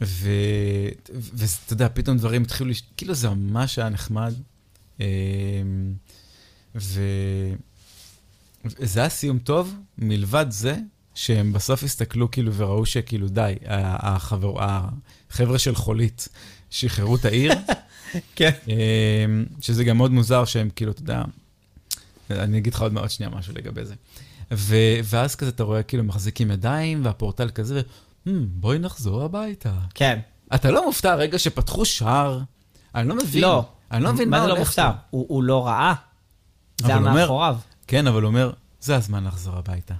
ואתה יודע, פתאום דברים התחילו, לש... כאילו זה ממש היה נחמד. אה, ו... זה היה סיום טוב, מלבד זה שהם בסוף הסתכלו כאילו וראו שכאילו די, החבר, החבר'ה של חולית שחררו את העיר. <laughs> כן. אמ, שזה גם מאוד מוזר שהם כאילו, אתה יודע, אני אגיד לך עוד מעט שנייה משהו לגבי זה. ו, ואז כזה אתה רואה כאילו מחזיקים ידיים, והפורטל כזה, hmm, בואי נחזור הביתה. כן. אתה לא מופתע רגע שפתחו שער? אני לא מבין. לא. אני לא מבין מה, מה זה לא הולך מופתע? הוא הוא לא ראה. זה היה מאחוריו. כן, אבל הוא אומר, זה הזמן לחזור הביתה.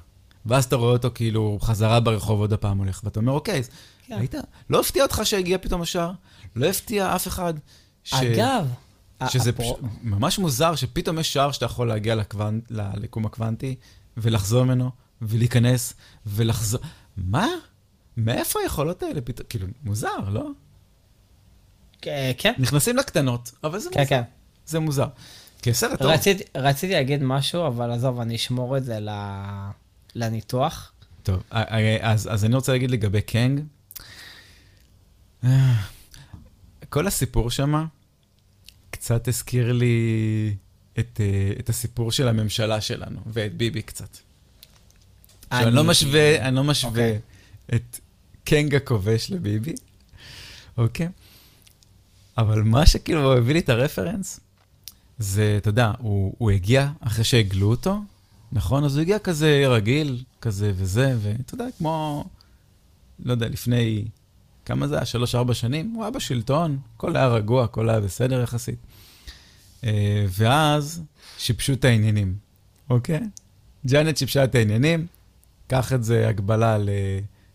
ואז אתה רואה אותו כאילו חזרה ברחוב עוד הפעם הולך, ואתה אומר, אוקיי, כן. היית, לא הפתיע אותך שהגיע פתאום השער? לא הפתיע אף אחד? ש... אגב, שזה הפרו- פש... ממש מוזר שפתאום יש שער שאתה יכול להגיע לקוונט... ליקום הקוונטי ולחזור ממנו ולהיכנס ולחזור. מה? מאיפה היכולות האלה פתאום? כאילו, מוזר, לא? כן, נכנסים לקטנות, אבל זה כן, מוזר. כן. זה מוזר. כסרט טוב. רציתי, רציתי להגיד משהו, אבל עזוב, אני אשמור את זה ל... לניתוח. טוב, אה, אה, אז, אז אני רוצה להגיד לגבי קנג. אה, כל הסיפור שם קצת הזכיר לי את, את הסיפור של הממשלה שלנו, ואת ביבי קצת. אני לא משווה, אני לא משווה אוקיי. את קנג הכובש לביבי, אוקיי? אבל מה שכאילו הביא לי את הרפרנס, זה, אתה יודע, הוא, הוא הגיע אחרי שהגלו אותו, נכון? אז הוא הגיע כזה רגיל, כזה וזה, ואתה יודע, כמו, לא יודע, לפני, כמה זה היה? שלוש-ארבע שנים? הוא היה בשלטון, הכל היה רגוע, הכל היה בסדר יחסית. אה, ואז שיבשו את העניינים, אוקיי? ג'אנט שיבשה את העניינים, קח את זה הגבלה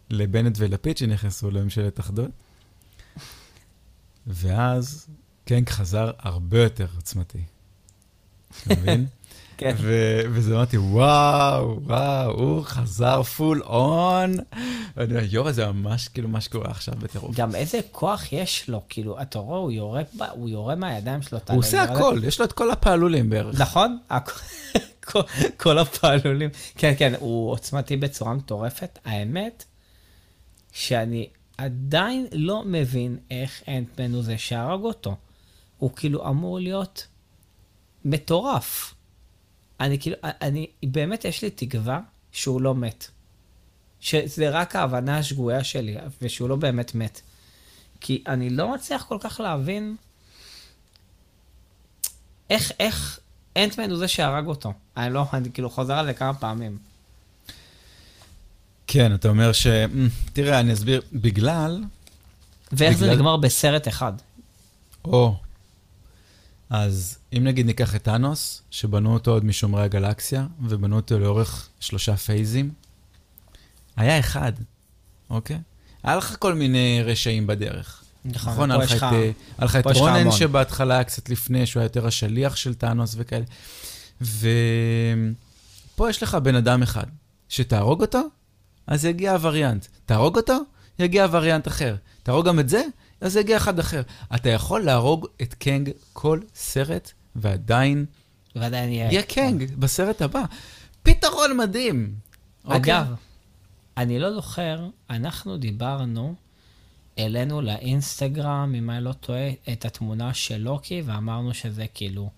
לבנט ולפיד שנכנסו לממשלת אחדות. ואז קנק חזר הרבה יותר עוצמתי. אתה מבין? <laughs> כן. ו- וזה אמרתי, וואו, וואו, הוא חזר פול און. ואני אומר, יואו, זה ממש כאילו מה שקורה עכשיו בטירוף. גם איזה כוח יש לו, כאילו, אתה רואה, הוא יורה, הוא יורה מהידיים שלו. הוא עושה הכל, יש לו את כל הפעלולים בערך. נכון? <laughs> כל הפעלולים. כן, כן, הוא עוצמתי בצורה מטורפת. האמת, שאני עדיין לא מבין איך אנטמן הוא זה שהרג אותו. הוא כאילו אמור להיות מטורף. אני כאילו, אני, באמת יש לי תקווה שהוא לא מת. שזה רק ההבנה השגויה שלי, ושהוא לא באמת מת. כי אני לא מצליח כל כך להבין איך, איך אנטמן הוא זה שהרג אותו. אני לא, אני כאילו חוזר על זה כמה פעמים. כן, אתה אומר ש... תראה, אני אסביר. בגלל... ואיך זה בגלל- נגמר בסרט אחד. או. אז אם נגיד ניקח את טאנוס, שבנו אותו עוד משומרי הגלקסיה, ובנו אותו לאורך שלושה פייזים, היה אחד, אוקיי? היה לך כל מיני רשעים בדרך. נכון, היה פה יש לך- היה לך את רונן. שבהתחלה היה קצת לפני, שהוא היה יותר השליח של טאנוס וכאלה. ופה יש לך בן אדם אחד, שתהרוג אותו, אז יגיע הווריאנט. תהרוג אותו, יגיע וריאנט אחר. תהרוג גם את זה, אז יגיע אחד אחר. אתה יכול להרוג את קנג כל סרט, ועדיין ועדיין יהיה... יהיה קנג בסרט הבא. פתרון מדהים. אוקיי? אגב, אני לא זוכר, אנחנו דיברנו, העלינו לאינסטגרם, אם אני לא טועה, את התמונה של לוקי, ואמרנו שזה כאילו...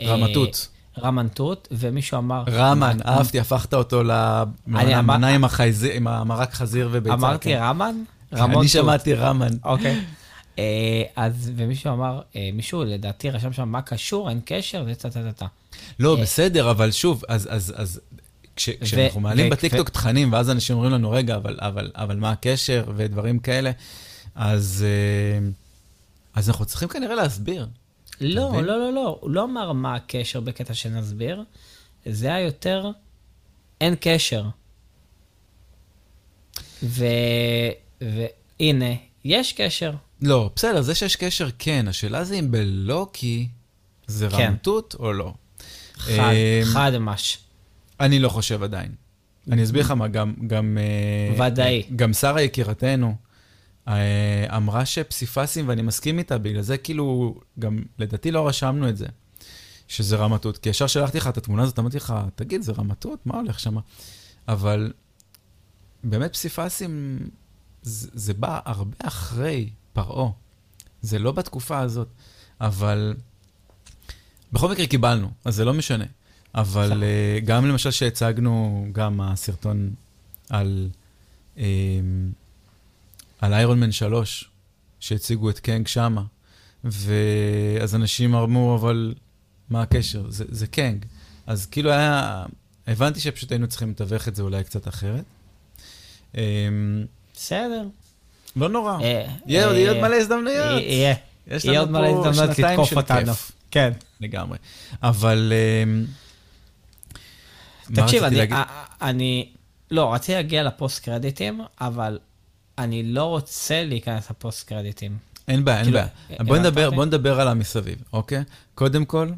אה, רמטות. רמנטות, ומישהו אמר... רמן, אהבתי, הפכת אותו למנה עם המרק חזיר וביצה. אמרתי כן. רמן? אני רמון שמעתי רמן. אוקיי. אה, אז, ומישהו אמר, אה, מישהו לדעתי רשם שם מה קשור, אין קשר, זה טה טה טה טה. לא, אה, בסדר, אבל שוב, אז, אז, אז כש, כשאנחנו מעלים בטיקטוק תכנים, ואז אנשים אומרים לנו, רגע, אבל, אבל, אבל מה הקשר, ודברים כאלה, אז, אז אנחנו צריכים כנראה להסביר. לא? לא, לא, לא, הוא לא אמר מה הקשר בקטע שנסביר, זה היה יותר, אין קשר. ו... והנה, יש קשר. לא, בסדר, זה שיש קשר, כן. השאלה זה אם בלוקי זה כן. רמטות או לא. חד, אה, חד מש. אני לא חושב עדיין. אני אסביר לך מה, גם... גם אה, ודאי. גם שרה יקירתנו אה, אמרה שפסיפסים, ואני מסכים איתה, בגלל זה כאילו, גם לדעתי לא רשמנו את זה, שזה רמטות. כי ישר שלחתי לך את התמונה הזאת, אמרתי לך, תגיד, זה רמטות? מה הולך שם? אבל באמת פסיפסים, זה, זה בא הרבה אחרי פרעה. זה לא בתקופה הזאת. אבל בכל מקרה קיבלנו, אז זה לא משנה. אבל. אה, גם למשל שהצגנו גם הסרטון על, אה, על איירון מן 3, שהציגו את קנג שמה, ואז אנשים אמרו, אבל מה הקשר? זה, זה קנג. אז כאילו היה, הבנתי שפשוט היינו צריכים לתווך את זה אולי קצת אחרת. אה, בסדר. לא נורא. אה, יהיה עוד- אה, יהיה עוד מלא הזדמנויות. יהיה. יש יהיה עוד מלא הזדמנויות לתקוף אותנו. כן. לגמרי. אבל... אמ, תקשיב, אני, לא, רציתי להגיע לפוסט קרדיטים, אבל אני לא רוצה להיכנס לפוסט קרדיטים. אין בעיה, אין כאילו, בעיה. בוא נדבר, אותי? בוא נדבר על המסביב, אוקיי? קודם כל,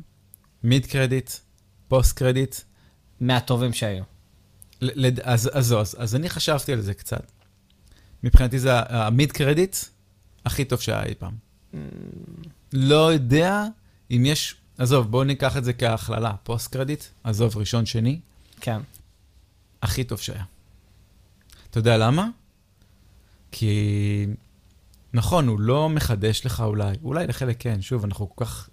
mid credit, post credit. מהטובים שהיו. אז אז אז אני חשבתי על זה קצת. מבחינתי זה ה mid credit הכי טוב שהיה אי פעם. לא יודע אם יש... עזוב, בואו ניקח את זה כהכללה. post credit, עזוב, ראשון, שני, כן. הכי טוב שהיה. אתה יודע למה? כי נכון, הוא לא מחדש לך אולי, אולי לחלק כן, שוב, אנחנו כל כך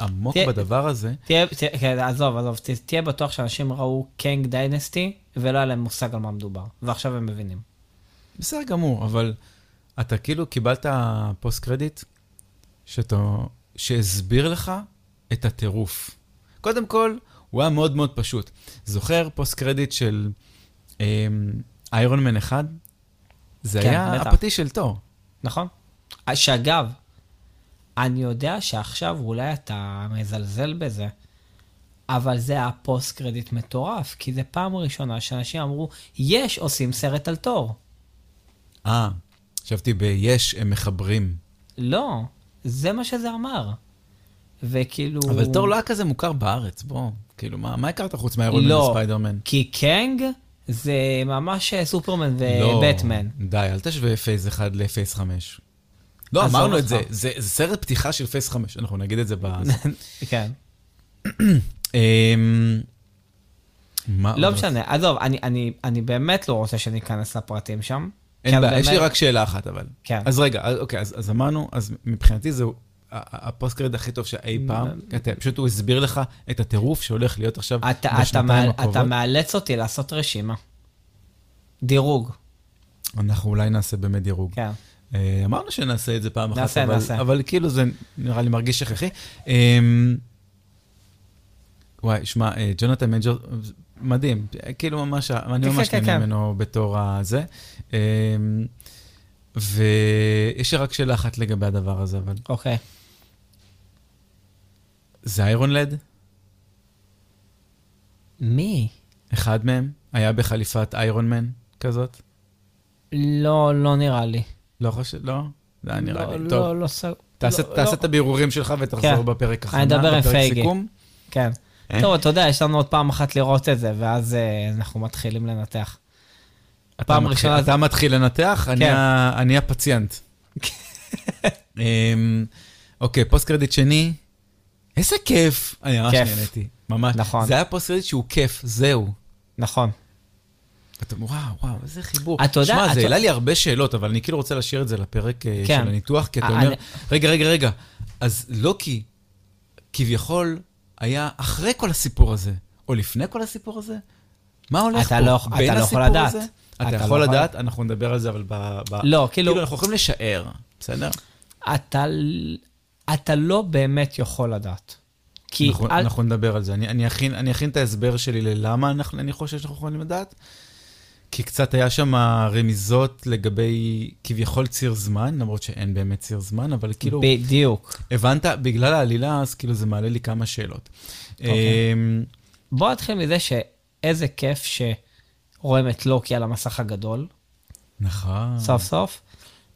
עמוק תהיה- בדבר הזה. תהיה, תהיה, כן, עזוב, עזוב, ת- תהיה בטוח שאנשים ראו קנג דיינסטי, ולא היה להם מושג על מה מדובר. ועכשיו הם מבינים. בסדר גמור, אבל אתה כאילו קיבלת פוסט קרדיט שאתה, שהסביר לך את הטירוף. קודם כל, הוא היה מאוד מאוד פשוט. זוכר פוסט קרדיט של איירון מן 1? זה כן, היה בטח. הפטיש של תור. נכון? שאגב, אני יודע שעכשיו אולי אתה מזלזל בזה, אבל זה היה פוסט קרדיט מטורף, כי זה פעם ראשונה שאנשים אמרו, יש, עושים סרט על תור. אה, חשבתי ביש הם מחברים. לא, זה מה שזה אמר. וכאילו... אבל תור לא היה כזה מוכר בארץ, בוא. כאילו, מה, מה הכרת חוץ מה Iron Man לא. וספיידרמן? כי קנג זה ממש אה, סופרמן לא, ובטמן. די, אל תשווה phase 1 ל phase 5. לא, אמרנו את זה. זה, זה סרט פתיחה של phase 5, אנחנו נגיד את זה ב... <laughs> כן. <clears throat> אמ, מה לא? משנה, עזוב, אני, אני, אני באמת לא רוצה שניכנס לפרטים שם. אין כי בעיה, יש לי רק שאלה אחת אבל. כן. אז רגע, אוקיי, אז אז אמרנו, אז מבחינתי זהו הפוסט קרדיט הכי טוב שאי פעם. פשוט הוא הסביר לך את הטירוף שהולך להיות עכשיו בשנתיים הקרובות. אתה מאלץ אותי לעשות רשימה. דירוג, אנחנו אולי נעשה באמת דירוג. כן. אה, אמרנו שנעשה את זה פעם אחת, נעשה, אבל, נעשה. אבל כאילו זה נראה לי מרגיש הכרחי. אמ, וואי, שמע, אה, ג'ונתן מייג'ור, מדהים, כאילו ממש, אני כן, ממש כן, נהנה כן. ממנו בתור הזה. אמ, ויש לי רק שאלה אחת לגבי הדבר הזה, אבל אוקיי. זה איירון לד? מי? אחד מהם? היה בחליפת איירון מן כזאת? לא, לא נראה לי. לא חושב, לא? זה היה נראה לא, לי. לא, טוב, לא, תעשה לא, תעשה לא. את הבירורים שלך ותחזור. בפרק עם בפרק. סיכום. כן. אה? טוב, אתה יודע, יש לנו עוד פעם אחת לראות את זה, ואז אה, אנחנו מתחילים לנתח. פעם ראשונה- אתה מתחיל לנתח, אני כן. הפציינט. <laughs> אמ, אוקיי, post credit שני. איזה כיף. אני ממש כיף. נהניתי, ממש. נכון. זה היה post credit שהוא כיף, זהו. נכון. אתה וואו, וואו, איזה חיבור. אתה יודע, שמע, זה העלה לי הרבה שאלות, אבל אני כאילו רוצה להשאיר את זה לפרק אה, כן. של הניתוח, כי אתה אומר, רגע, רגע, רגע, אז לוקי כביכול היה אחרי כל הסיפור הזה, או לפני כל הסיפור הזה? מה הולך אתה פה? לא- אתה בין לא יכול הסיפור לדעת. הזה? אתה אתה לא יכול יכול- לדעת, אנחנו נדבר על זה, אבל ב... ב- לא, כאילו- כאילו, אנחנו יכולים לשער, בסדר? אתה, אתה לא באמת יכול לדעת. כי אנחנו- אל, אנחנו נדבר על זה. אני- אני אכין- אני אכין את ההסבר שלי ללמה אנחנו- אני חושב שאנחנו יכולים לדעת. כי קצת היה שם רמיזות לגבי כביכול ציר זמן, למרות שאין באמת ציר זמן, אבל כאילו, בדיוק. הבנת, בגלל העלילה, אז כאילו זה מעלה לי כמה שאלות. אוקיי. אמ, בוא נתחיל מזה שאיזה כיף שרואים את לוקי על המסך הגדול, נכון. סוף סוף,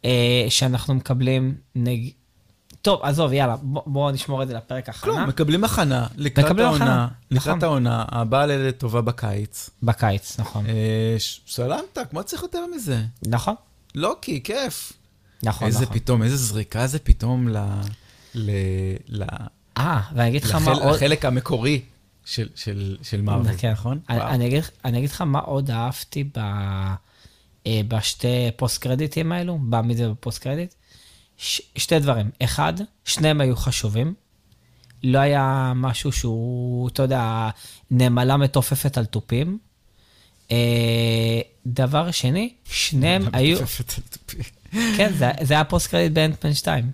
אה, שאנחנו מקבלים נג... טוב, עזוב, יאללה, בוא, בוא נשמור את זה לפרק הכנה. כלום, מקבלים הכנה לקראת מקבלים העונה, הכנה, לקראת נכון. העונה, הבאה לטובה בקיץ. בקיץ, נכון. אה, סלמתק, מה צריך יותר מזה? נכון, לוקי, כיף. נכון, איזה נכון. פתאום, איזה זריקה זה פתאום ל... ל... ל... אה, ואני אגיד לך מה. עוד... לחלק המקורי של, של, של מארוול, כן. נכון? אני. אני, אגיד, אני אגיד לך מה עוד אהבתי ב, אה, בשתי פוסט קרדיטים האלו, במיד ובפוסט קרדיט. ש, שתי דברים. אחד, שניהם היו חשובים. לא היה משהו שהוא, אתה יודע, נמלה מתופפת על תופים. אה, דבר שני, שניהם היו... מתופפת על תופי. כן, זה, זה היה post credit באנטמן 2.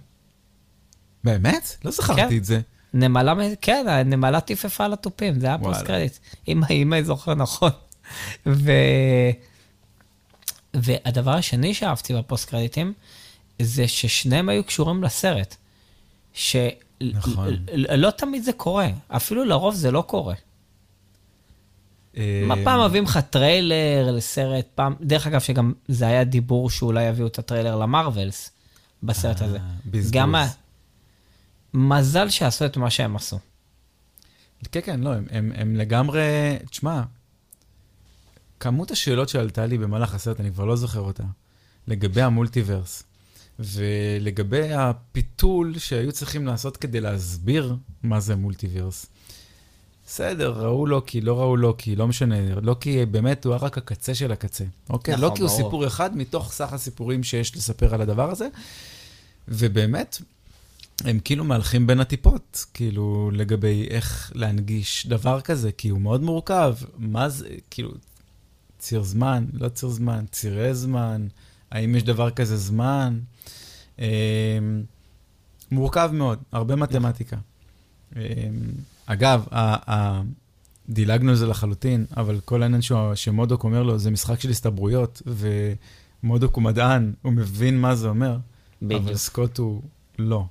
באמת? לא זכרתי כן. את זה. נמלה, כן, הנמלה טיפפה על התופים, זה היה. post credit. אם אני זוכר נכון. ו... והדבר השני שאהבתי בפוסט קרדיטים, זה ששניהם היו קשורים לסרט. שלא נכון. לא תמיד זה קורה, אפילו לרוב זה לא קורה. אה, מה פעם מביאים לך טריילר לסרט, פעם, דרך אגב, שגם זה היה דיבור שאולי יביאו את הטריילר למרווילס בסרט הזה. אה, בזבוז. גם. מזל שעשו את מה שהם עשו. כן, כן, לא, הם, הם, הם לגמרי... תשמע, כמות השאלות שעלתה לי במהלך הסרט, אני כבר לא זוכר אותה, לגבי המולטיברס, ולגבי הפיתול שהיו צריכים לעשות כדי להסביר מה זה מולטיברס. בסדר, ראו לוקי, לא ראו לוקי, לא משנה, לוקי באמת הוא רק הקצה של הקצה. אוקיי? נכון, לוקי הוא ברור. סיפור אחד מתוך סך הסיפורים שיש לספר על הדבר הזה, ובאמת, הם כאילו מהלכים בין הטיפות, כאילו, לגבי איך להנגיש דבר כזה, כי הוא מאוד מורכב. מה זה, כאילו, ציר זמן, לא ציר זמן, צירי זמן, האם יש דבר כזה זמן? אה, מורכב מאוד, הרבה מתמטיקה. אה, אגב, דילגנו על זה לחלוטין, אבל כל העניין שהוא- שמודוק אומר לו, זה משחק של הסתברויות, ומודוק הוא מדען, הוא מבין מה זה אומר, אבל בדיוק. סקוט הוא לא.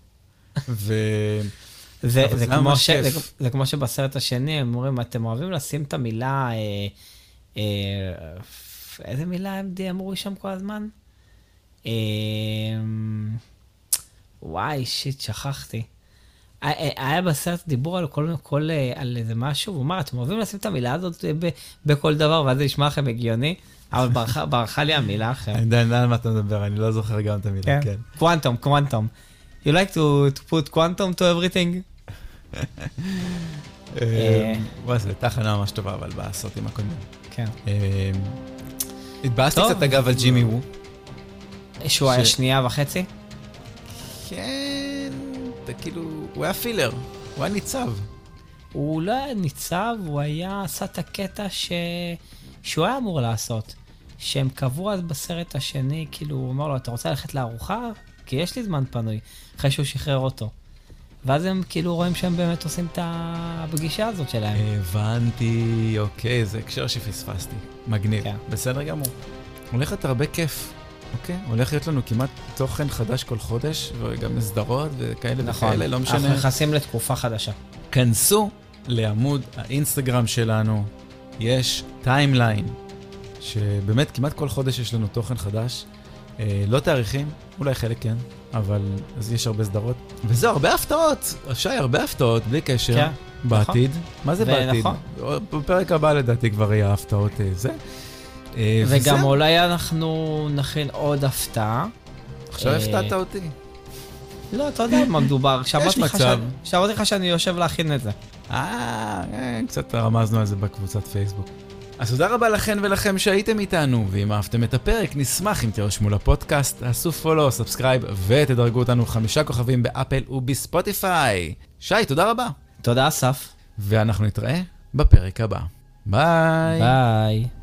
ו... <laughs> זה, אבל זה, זה כמו ש. זה, זה כמו שבסרט השני הם אומרים, אתם אוהבים לשים את המילה, אה, אה, איזה מילה הם אמרו שם כל הזמן? אה, וואי, שיט, שכחתי. היה- בסרט דיבור על כל, כל, אה, על איזה משהו, והוא אמר, אתם אוהבים לשים את המילה הזאת בכל דבר, ואז זה נשמע לכם הגיוני, אבל <laughs> ברחה, לי המילה עכשיו. אני יודע על מה אתה מדבר, אני לא זוכר גם את המילה, כן. קוונטום, קוונטום. You like to, to put quantum to everything? <laughs> אה, וואי, זו הייתה הכנה ממש טובה, אבל בסרטים הקודמים. כן. אה, התבאסתי. קצת אגב על ג'ימי וו. שהוא היה שנייה וחצי? כן, זה כאילו, הוא היה פילר, הוא היה ניצב. הוא לא היה ניצב, הוא היה עשה את הקטע ש... שהוא היה אמור לעשות. שהם קבעו אז בסרט השני, כאילו, הוא אמר לו, אתה רוצה ללכת לארוחה? כי יש לי זמן פנוי, אחרי שהוא שחרר אותו. ואז הם כאילו רואים שהם באמת עושים את הפגישה הזאת שלהם. הבנתי, אוקיי, זה הקשר שפספסתי. מגניב. כן. בסדר גמור. הולך להיות הרבה כיף, אוקיי? הולך להיות לנו כמעט תוכן חדש כל חודש, וגם סדרות וכאלה נכון, וכאלה, לא אנחנו משנה. נכנסים לתקופה חדשה. כנסו לעמוד האינסטגרם שלנו, יש timeline, שבאמת כמעט כל חודש יש לנו תוכן חדש. אה, לא תאריכים, אולי חלק כן, אבל אז יש הרבה סדרות. וזהו, הרבה הפתעות, שי, הרבה הפתעות, בלי קשר, כן, בעתיד. מה זה בעתיד? ונכון. בפרק הבא לדעתי כבר יהיה הפתעות אה, זה. אה, וגם וזהו. אולי אנחנו נכין עוד הפתעה. עכשיו אה, הפתעת אותי. לא, אתה יודע על מה מדובר. <laughs> לך מצב. שאמרתי לך שאני יושב להכין את זה. אה, אה, קצת רמזנו על זה בקבוצת פייסבוק. אז תודה רבה לכן ולכם שהייתם איתנו, ואם אהבתם את הפרק, נשמח אם תירשמו לפודקאסט, תעשו follow, subscribe, ותדרגו אותנו חמישה כוכבים באפל ובספוטיפיי. שי, תודה רבה. תודה, אסף. ואנחנו נתראה בפרק הבא. ביי. ביי.